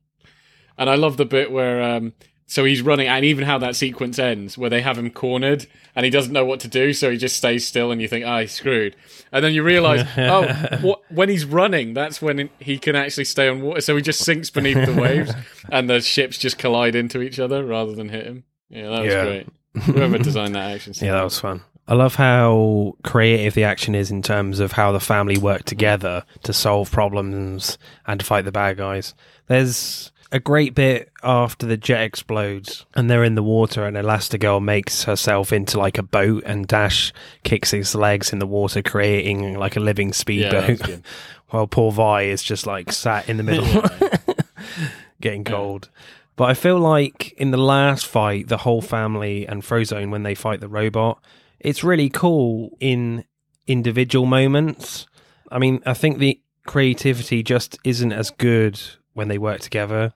And I love the bit where um, so he's running, and even how that sequence ends, where they have him cornered and he doesn't know what to do, so he just stays still, and you think, ah, he's screwed. And then you realize, oh, what, when he's running, that's when he can actually stay on water. So he just sinks beneath the waves, and the ships just collide into each other rather than hit him. Yeah, that was Yeah. great. Whoever designed that action scene. Yeah, that was fun. I love how creative the action is in terms of how the family work together to solve problems and to fight the bad guys. There's a great bit after the jet explodes and they're in the water and Elastigirl makes herself into like a boat and Dash kicks his legs in the water creating like a living yeah, speedboat good. while poor Vi is just like sat in the middle getting cold. But I feel like in the last fight, the whole family and Frozone, when they fight the robot, it's really cool in individual moments. I mean, I think the creativity just isn't as good when they work together.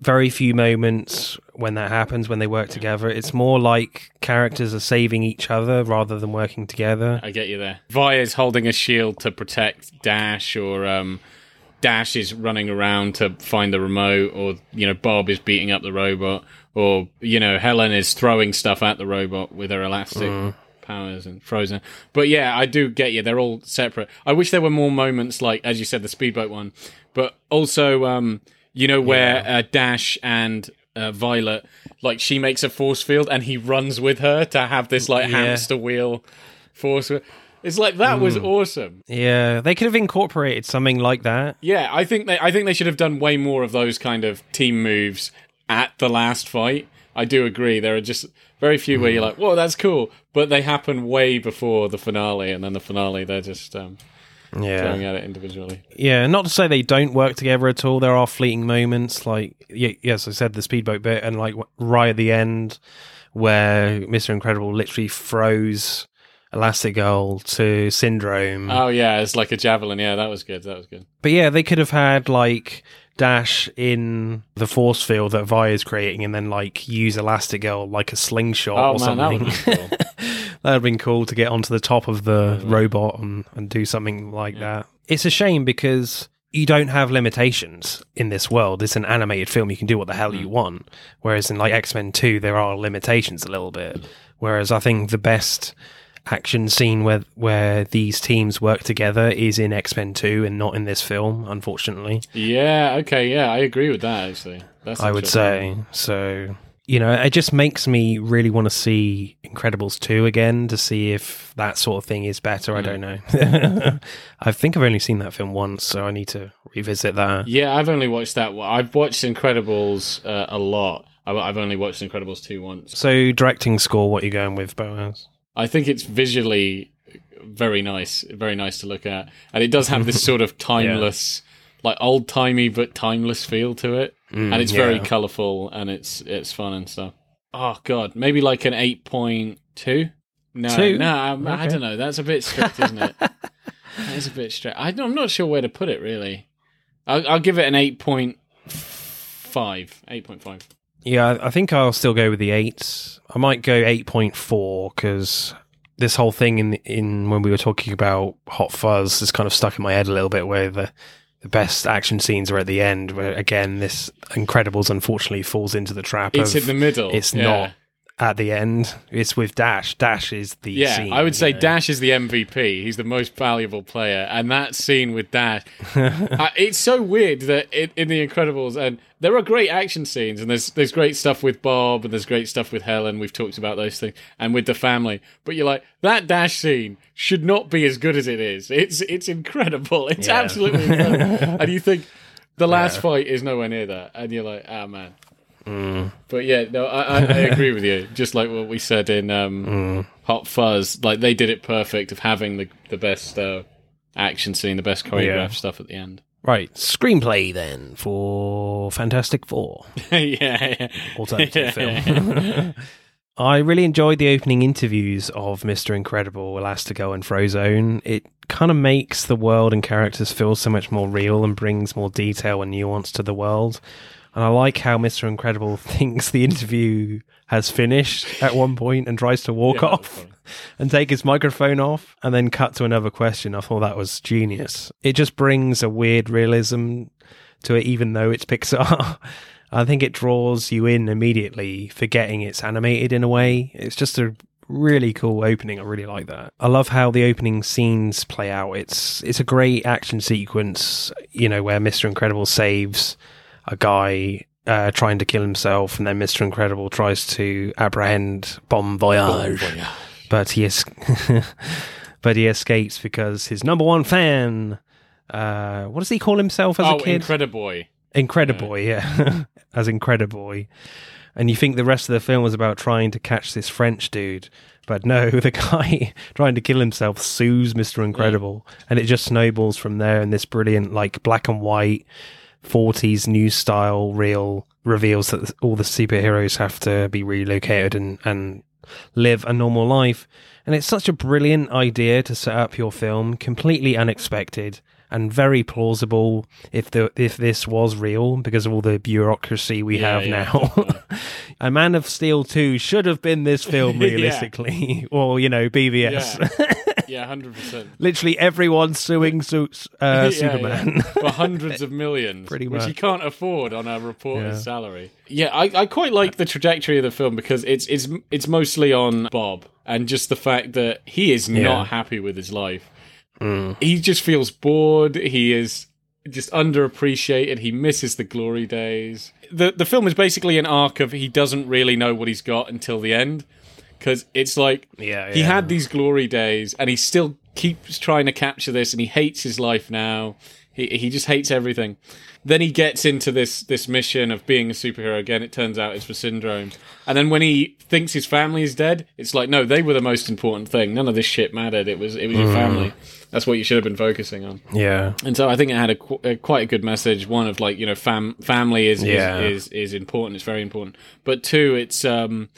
Very few moments when that happens when they work together. It's more like characters are saving each other rather than working together. I get you there. Vi's holding a shield to protect Dash, or um, Dash is running around to find the remote, or you know Bob is beating up the robot, or you know Helen is throwing stuff at the robot with her elastic Mm. powers and Frozone. But yeah, I do get you. They're all separate. I wish there were more moments like, as you said, the speedboat one, but also, um, you know, where uh, Dash and uh, Violet, like, she makes a force field and he runs with her to have this like Yeah. hamster wheel force. wheel. It's like that was awesome. Yeah, they could have incorporated something like that. Yeah, I think they I think they should have done way more of those kind of team moves at the last fight. I do agree. There are just very few where you're like, "Whoa, that's cool," but they happen way before the finale, and then the finale they're just um, going at it individually. Yeah, not to say they don't work together at all. There are fleeting moments, like yes, I said the speedboat bit, and like right at the end, where Mister Incredible literally throws Elastigirl to Syndrome. Oh yeah, it's like a javelin. Yeah, that was good. That was good. But yeah, they could have had like Dash in the force field that Vi is creating, and then like use Elastigirl like a slingshot Oh or man, that something. would be cool. Have been cool to get onto the top of the robot and, and do something like that. It's a shame because you don't have limitations in this world. It's an animated film. You can do what the hell Hmm. you want. Whereas in like X Men 2, there are limitations a little bit. Whereas I think the best action scene where where these teams work together is in X Men 2 and not in this film, unfortunately. yeah. Okay. Yeah, I agree with that. Actually, that's I would say. So, you know, it just makes me really want to see Incredibles 2 again to see if that sort of thing is better. I don't know. I think I've only seen that film once, so I need to revisit that. Yeah, I've only watched that. one. I've watched Incredibles uh, a lot. I've only watched Incredibles two once. So, directing score, what are you going with, Boaz? I think it's visually very nice, very nice to look at, and it does have this sort of timeless, like old timey but timeless feel to it, mm, and it's very colourful and it's it's fun and stuff. Oh god, maybe like an eight point two. No, Two? no, I'm- I don't know. That's a bit strict, isn't it? that is a bit strict. I, I'm not sure where to put it really. I'll, I'll give it an eight point five. Eight point five. Yeah, I think I'll still go with the 8. I might go 8.4 because this whole thing in in when we were talking about Hot Fuzz is kind of stuck in my head a little bit where the the best action scenes are at the end where again this Incredibles unfortunately falls into the trap It's of in the middle. it's yeah. not at the end. It's with Dash. Dash is the Yeah, scene, I would say know. Dash is the MVP. He's the most valuable player, and that scene with Dash, uh, it's so weird that in, in the Incredibles, and there are great action scenes, and there's there's great stuff with Bob, and there's great stuff with Helen. We've talked about those things, and with the family. But you're like that Dash scene should not be as good as it is. It's it's incredible. It's Yeah. absolutely incredible, and you think the last Yeah. fight is nowhere near that, and you're like, oh man. Mm. But yeah, no, I, I, I agree with you. Just like what we said in um, Mm. Hot Fuzz, like they did it perfect of having the the best uh, action scene, the best choreographed Yeah. stuff at the end. Right, screenplay then for Fantastic Four. yeah, yeah. alternative film. I really enjoyed the opening interviews of Mr. Incredible, Elastigirl, and Frozone. It kind of makes the world and characters feel so much more real and brings more detail and nuance to the world. And I like how Mr. Incredible thinks the interview has finished at one point and tries to walk Yeah, off and take his microphone off and then cut to another question. I thought that was genius. It just brings a weird realism to it, even though it's Pixar. I think it draws you in immediately, forgetting it's animated in a way. It's just a really cool opening. I really like that. I love how the opening scenes play out. It's it's a great action sequence, you know, where Mr. Incredible saves a guy uh, trying to kill himself, and then Mr. Incredible tries to apprehend Bon Voyage. But he es- but he escapes because his number one fan uh what does he call himself as oh, a kid? Incrediboy. incrediboy yeah. as incrediboy. And you think the rest of the film was about trying to catch this french dude but no the guy trying to kill himself sues mr incredible and it just snowballs from there in this brilliant like black and white 40s new style real reveals that all the superheroes have to be relocated and, and live a normal life. And it's such a brilliant idea to set up your film, completely unexpected and very plausible if the if this was real because of all the bureaucracy we Yeah, have yeah, now. a Man of Steel 2 should have been this film Yeah. realistically. or, you know, BVS. Yeah, hundred percent. Literally everyone suing su- uh, Superman. for hundreds of millions, Pretty which he can't afford on a reporter's Yeah. salary. Yeah, I, I quite like the trajectory of the film because it's it's it's mostly on Bob and just the fact that he is Yeah. not happy with his life. Mm. He just feels bored. He is just underappreciated. He misses the glory days. The the film is basically an arc of he doesn't really know what he's got until the end because it's like Yeah, he had these glory days and he still keeps trying to capture this and he hates his life now he, he just hates everything then he gets into this this mission of being a superhero again it turns out it's for syndrome and then when he thinks his family is dead it's like no they were the most important thing none of this shit mattered it was it was Mm. your family that's what you should have been focusing on Yeah. and so I think it had a, a quite a good message. One of like you know, fam family is, Yeah. is is is important. It's very important. But two, it's um,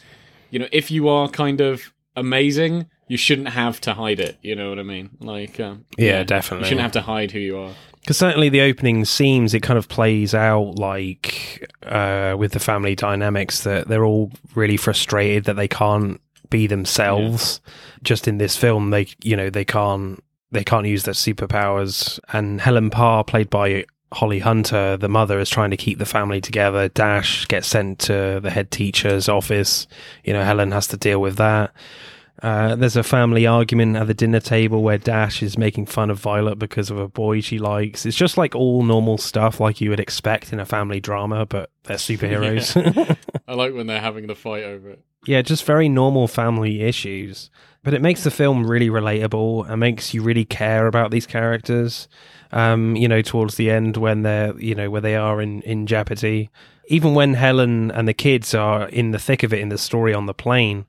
you know, if you are kind of amazing, you shouldn't have to hide it. You know what I mean? Like, um, Yeah, definitely. You shouldn't have to hide who you are. Because certainly the opening seems it kind of plays out like uh, with the family dynamics that they're all really frustrated that they can't be themselves. Just in this film, they you know they can't they can't use their superpowers. And Helen Parr, played by Holly Hunter, the mother, is trying to keep the family together. Dash gets sent to the head teacher's office. You know, Helen has to deal with that. Uh, there's a family argument at the dinner table where Dash is making fun of Violet because of a boy she likes. It's just like all normal stuff, like you would expect in a family drama, but they're superheroes. I like when they're having the fight over it. yeah, just very normal family issues. But it makes the film really relatable and makes you really care about these characters. Um, you know, towards the end when they're, you know, where they are in, in jeopardy. Even when Helen and the kids are in the thick of it in the story on the plane,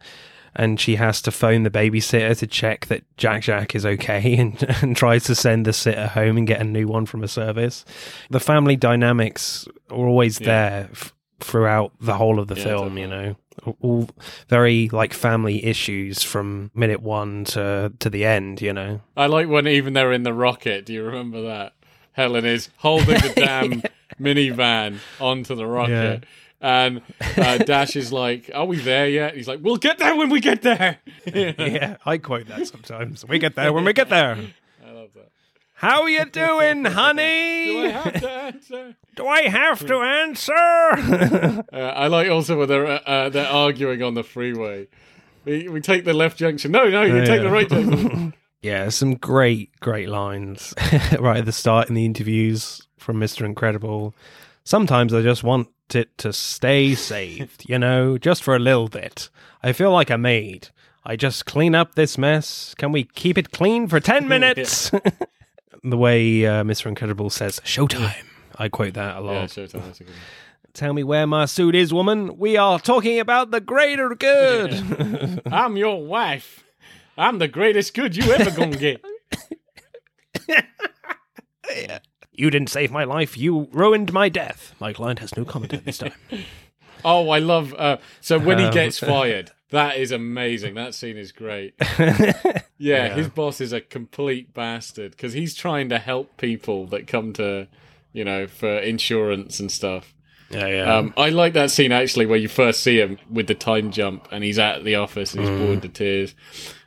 and she has to phone the babysitter to check that Jack Jack is okay and, and tries to send the sitter home and get a new one from a service. The family dynamics are always Yeah. there f- throughout the whole of the Yeah, film, you know. All very like family issues from minute one to to the end, you know. I like when even they're in the rocket. Do you remember that? Helen is holding the damn minivan onto the rocket. And uh, Dash is like, "Are we there yet?" He's like, "We'll get there when we get there." yeah, I quote that sometimes. We get there when we get there. How you doing, honey? Do I have to answer? Do I have to answer? Uh, I like also when they're uh, uh, they're arguing on the freeway. We, we take the left junction. No, no, you Yeah, take yeah. the right junction. Yeah, some great, great lines right at the start in the interviews from Mr. Incredible. Sometimes I just want it to stay saved, you know, just for a little bit. I feel like a maid. I just clean up this mess. Can we keep it clean for 10 minutes? The way uh, Mr. Incredible says, Showtime. I quote that a lot. yeah, Showtime. That's a good one. Tell me where my suit is, woman. We are talking about the greater good. I'm your wife. I'm the greatest good you ever gonna get. you didn't save my life. You ruined my death. My client has no comment at this time. Oh, I love. Uh, so when he Um, gets fired, that is amazing. That scene is great. Yeah, Yeah. his boss is a complete bastard because he's trying to help people that come to, you know, for insurance and stuff. yeah, yeah. Um, I like that scene actually where you first see him with the time jump and he's at the office and he's Mm. bored to tears.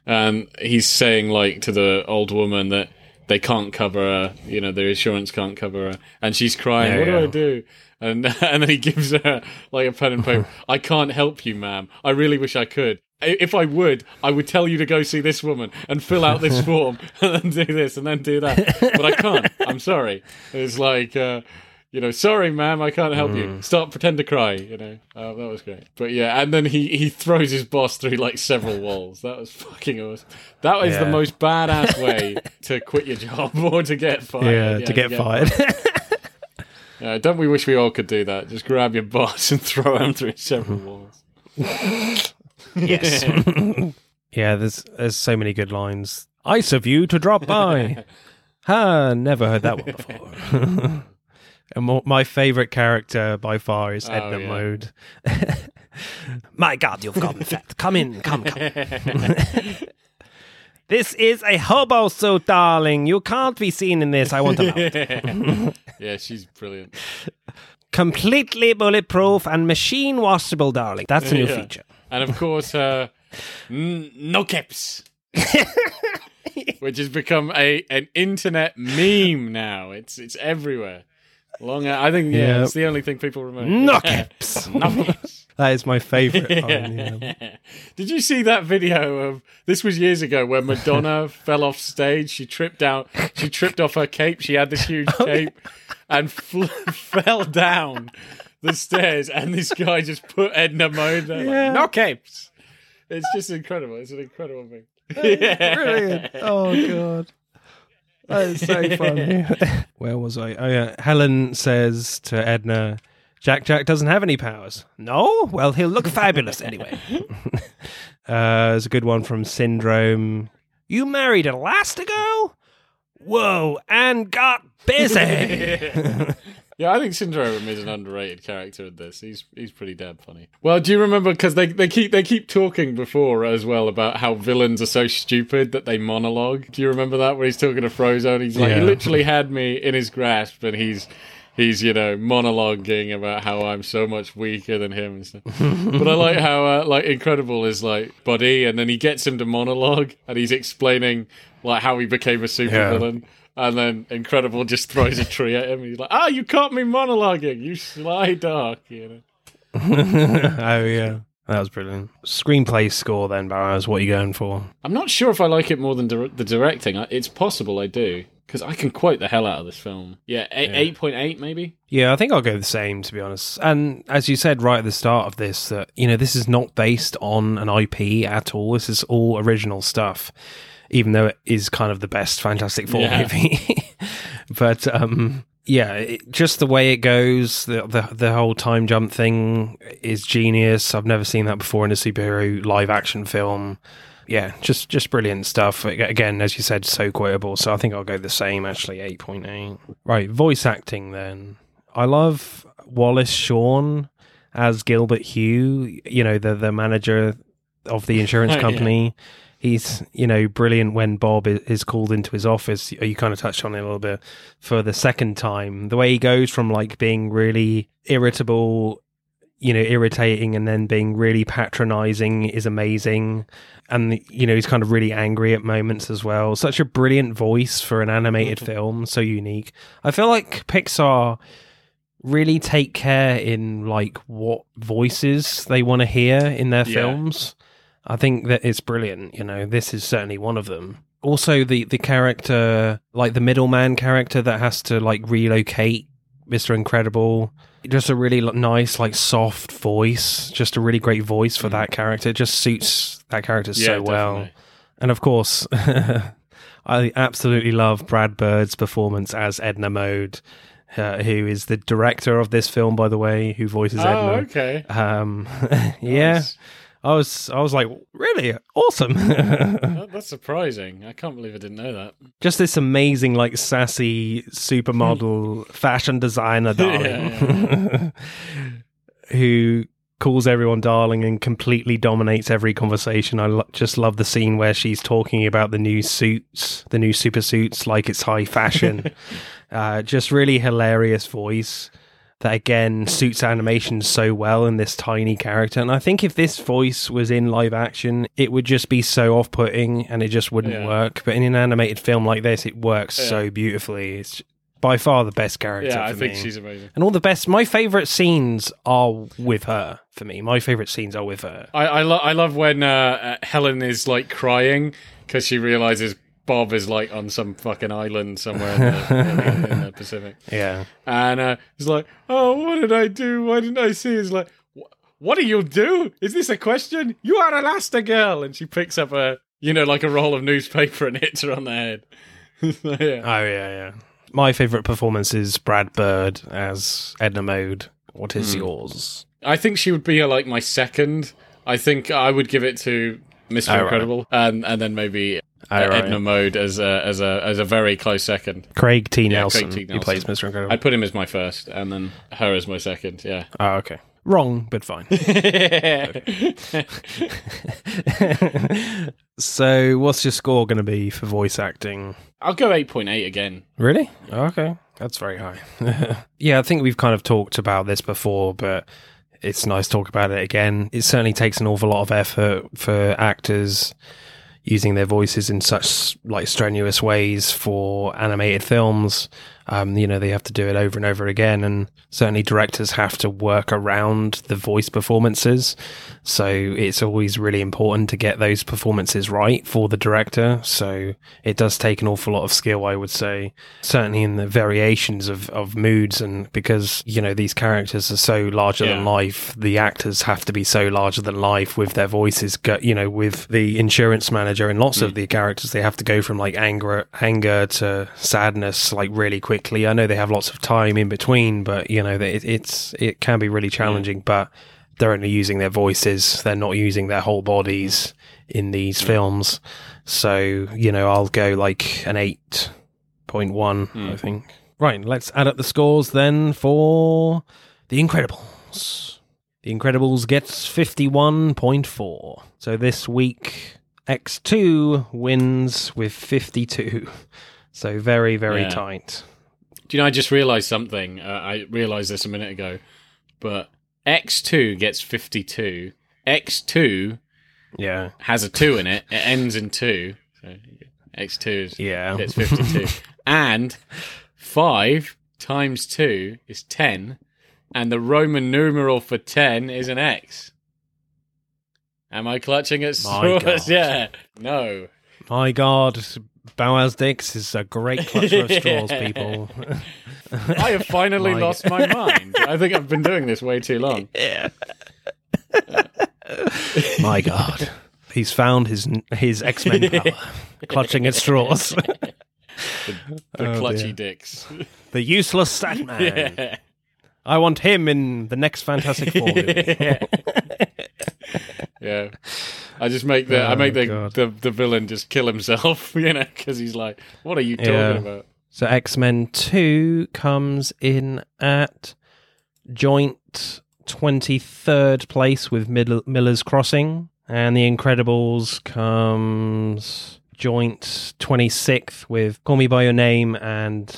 And he's saying like to the old woman that they can't cover her, you know, their insurance can't cover her. And she's crying, Yeah, what do. I do? And and then he gives her like a pen and paper. I can't help you, ma'am. I really wish I could. If I would, I would tell you to go see this woman and fill out this form and then do this and then do that. But I can't. I'm sorry. It's like, uh, you know, sorry, ma'am, I can't help you. Stop, pretend to cry. You know, uh, that was great. But yeah, and then he he throws his boss through like several walls. That was fucking awesome. That was the most badass way to quit your job or to get fired. yeah, to get fired. Yeah, don't we wish we all could do that? Just grab your boss and throw him through several walls. yes. yeah, there's there's so many good lines. Ice of you to drop by. ha, never heard that one before. And mo- my favorite character by far is Oh, Edna yeah. Mode. my God, you've gotten fat. Come in, come, come. This is a hobo suit, darling. You can't be seen in this. I want them out. yeah, she's brilliant. Completely bulletproof and machine washable, darling. That's a new Yeah. feature. And of course, uh, n- no caps. Which has become a an internet meme now. It's it's everywhere. Long, I think yeah, Yep. it's the only thing people remember. No caps. no caps. That is my favorite. yeah. Did you see that video of this was years ago where Madonna fell off stage? She tripped out. She tripped off her cape. She had this huge Oh, cape and fl- fell down the stairs. And this guy just put Edna Mode there. Yeah. Like, no capes. It's just incredible. It's an incredible thing. Brilliant. Oh god. That is so funny. Where was I? Oh yeah. Helen says to Edna, Jack Jack doesn't have any powers. No? Well he'll look fabulous anyway. uh there's a good one from Syndrome. You married Elastigirl? Whoa, and got busy. Yeah, I think Syndrome is an underrated character in this. He's he's pretty damn funny. Well, do you remember because they, they keep they keep talking before as well about how villains are so stupid that they monologue. Do you remember that when he's talking to Frozone? He's like, Yeah. he literally had me in his grasp, and he's he's you know monologuing about how I'm so much weaker than him and stuff. but I like how uh, like Incredible is like buddy, and then he gets him to monologue, and he's explaining like how he became a supervillain. And then Incredible just throws a tree at him. He's like, "Ah, you caught me monologuing, you sly dog." You know. oh yeah. That was brilliant. Screenplay score then, Barrows, what are you going for? I'm not sure if I like it more than dir- the directing. It's possible I do because I can quote the hell out of this film. Yeah, eight point eight maybe. Yeah, I think I'll go the same to be honest. And as you said right at the start of this, that you know this is not based on an IP at all. This is all original stuff, even though it is kind of the best Fantastic Four Yeah. movie. but um, yeah, it, just the way it goes, the, the the whole time jump thing is genius. I've never seen that before in a superhero live action film. Yeah, just just brilliant stuff. Again, as you said, so quotable. So I think I'll go the same. Actually, eight point eight. Right, voice acting then. I love Wallace Shawn as Gilbert Huph. You know the the manager of the insurance Oh, yeah. company. He's you know brilliant when Bob is called into his office. You kind of touched on it a little bit for the second time. The way he goes from like being really irritable, you know, irritating, and then being really patronizing is amazing. And you know he's kind of really angry at moments as well. Such a brilliant voice for an animated mm-hmm. film, so unique. I feel like Pixar really take care in like what voices they want to hear in their Yeah. films. I think that it's brilliant. You know, this is certainly one of them. Also, the the character, like the middleman character that has to like relocate Mister Incredible, just a really nice, like soft voice. Just a really great voice for Mm. that character. It just suits that character Yeah, so well. definitely. And of course, I absolutely love Brad Bird's performance as Edna Mode, uh, who is the director of this film, by the way, who voices Oh, Edna. okay. Um, yeah, Nice. I was, I was like, really awesome. That- that's surprising. I can't believe I didn't know that. Just this amazing, like sassy supermodel fashion designer darling, who calls everyone darling and completely dominates every conversation. I lo- just love the scene where she's talking about the new suits, the new super suits, like it's high fashion. uh, just really hilarious voice that again suits animation so well in this tiny character. And I think if this voice was in live action, it would just be so off putting and it just wouldn't Yeah. work. But in an animated film like this, it works Yeah. so beautifully. It's by far the best character. Yeah, I think me. she's amazing. And all the best. My favorite scenes are with her. For me, my favorite scenes are with her. I I, lo- I love when uh, uh, Helen is like crying because she realizes Bob is like on some fucking island somewhere in the, in the, in the Pacific, Yeah, and uh, he's like, "Oh, what did I do? Why didn't I see?" He's like, "What do you do? Is this a question? You are Elastigirl!" And she picks up a you know like a roll of newspaper and hits her on the head. So, yeah. Oh yeah, yeah. My favorite performance is Brad Bird as Edna Mode. What is Hmm. yours? I think she would be uh, like my second. I think I would give it to Mr. Oh, right. Incredible, and and then maybe right. Edna Mode as a as a as a very close second. Craig T. Yeah, Nelson, Craig T. Nelson. who plays Mr. Incredible. I'd put him as my first, and then her as my second. Yeah. oh, okay. Wrong, but fine. so, what's your score going to be for voice acting? I'll go eight point eight again. Really? Ah, okay. That's very high. yeah, I think we've kind of talked about this before, but it's nice to talk about it again. It certainly takes an awful lot of effort for actors using their voices in such like strenuous ways for animated films. Um, you know, they have to do it over and over again, and certainly directors have to work around the voice performances. So it's always really important to get those performances right for the director. So it does take an awful lot of skill, I would say, certainly in the variations of, of moods. And because, you know, these characters are so larger than life, the actors have to be so larger than life with their voices. Go, you know, with the insurance manager and lots of the characters, they have to go from like anger, anger to sadness like really quickly. I know they have lots of time in between, but you know, it, it's it can be really challenging. But they're only using their voices; they're not using their whole bodies in these films. So you know, I'll go like an eight point one, hmm. I think. Right, let's add up the scores then for The Incredibles. The Incredibles gets 51.4. So this week, X2 wins with 52. So very, very Yeah. tight. Do you know? I just realised something. Uh, I realised this a minute ago, but X two gets fifty two. X two Yeah. has a two in it. It ends in two. So X two is Yeah. gets fifty two, and five times two is ten, and the Roman numeral for ten is an X. Am I clutching at straws? Yeah. No. My God, Boaz Dix is a great clutcher of straws, people. I have finally My- lost my mind. I think I've been doing this way too long. My God. He's found his his X Men power, clutching at straws. The Oh, clutchy dear. dicks. the useless stat man. yeah. I want him in the next Fantastic Four movie. Yeah. I just make the I Oh, make the, the the villain just kill himself, you know, because he's like, "What are you talking Yeah. about?" So X Men Two comes in at joint twenty third place with Mil- Miller's Crossing, and The Incredibles comes joint twenty sixth with Call Me by Your Name and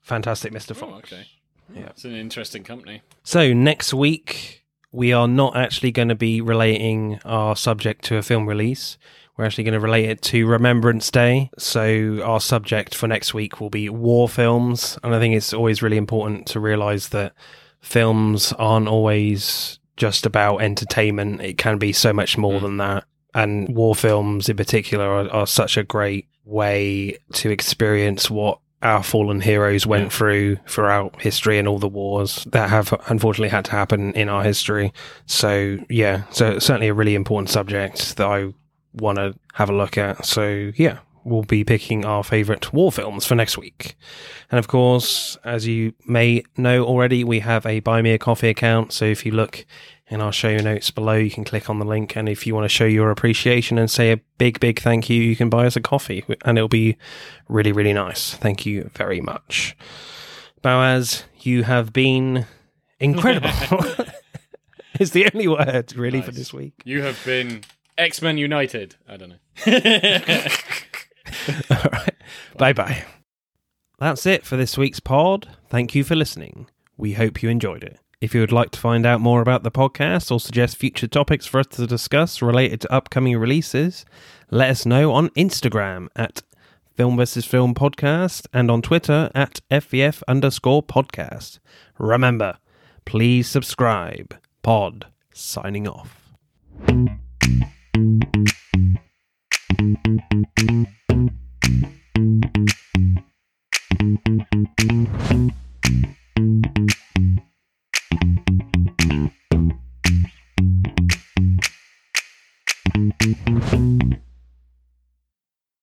Fantastic Mr. Oh, Fox. Oh, okay. Yeah. It's an interesting company. So next week we are not actually going to be relating our subject to a film release. We're actually going to relate it to Remembrance Day. So our subject for next week will be war films, and I think it's always really important to realize that films aren't always just about entertainment. It can be so much more mm. than that. And war films in particular are, are such a great way to experience what our fallen heroes went Yeah. through throughout history and all the wars that have unfortunately had to happen in our history. So yeah, so certainly a really important subject that I want to have a look at. So yeah, we'll be picking our favorite war films for next week. And of course, as you may know already, we have a Buy Me a Coffee account. So if you look in our show you notes below, you can click on the link. And if you want to show your appreciation and say a big, big thank you, you can buy us a coffee and it'll be really, really nice. Thank you very much. Boaz, you have been incredible. it's the only word really for this week. You have been X Men United. I don't know. All right. Bye bye. That's it for this week's pod. Thank you for listening. We hope you enjoyed it. If you would like to find out more about the podcast or suggest future topics for us to discuss related to upcoming releases, let us know on Instagram at Film vs. Film Podcast and on Twitter at FVF underscore podcast. Remember, please subscribe. Pod signing off.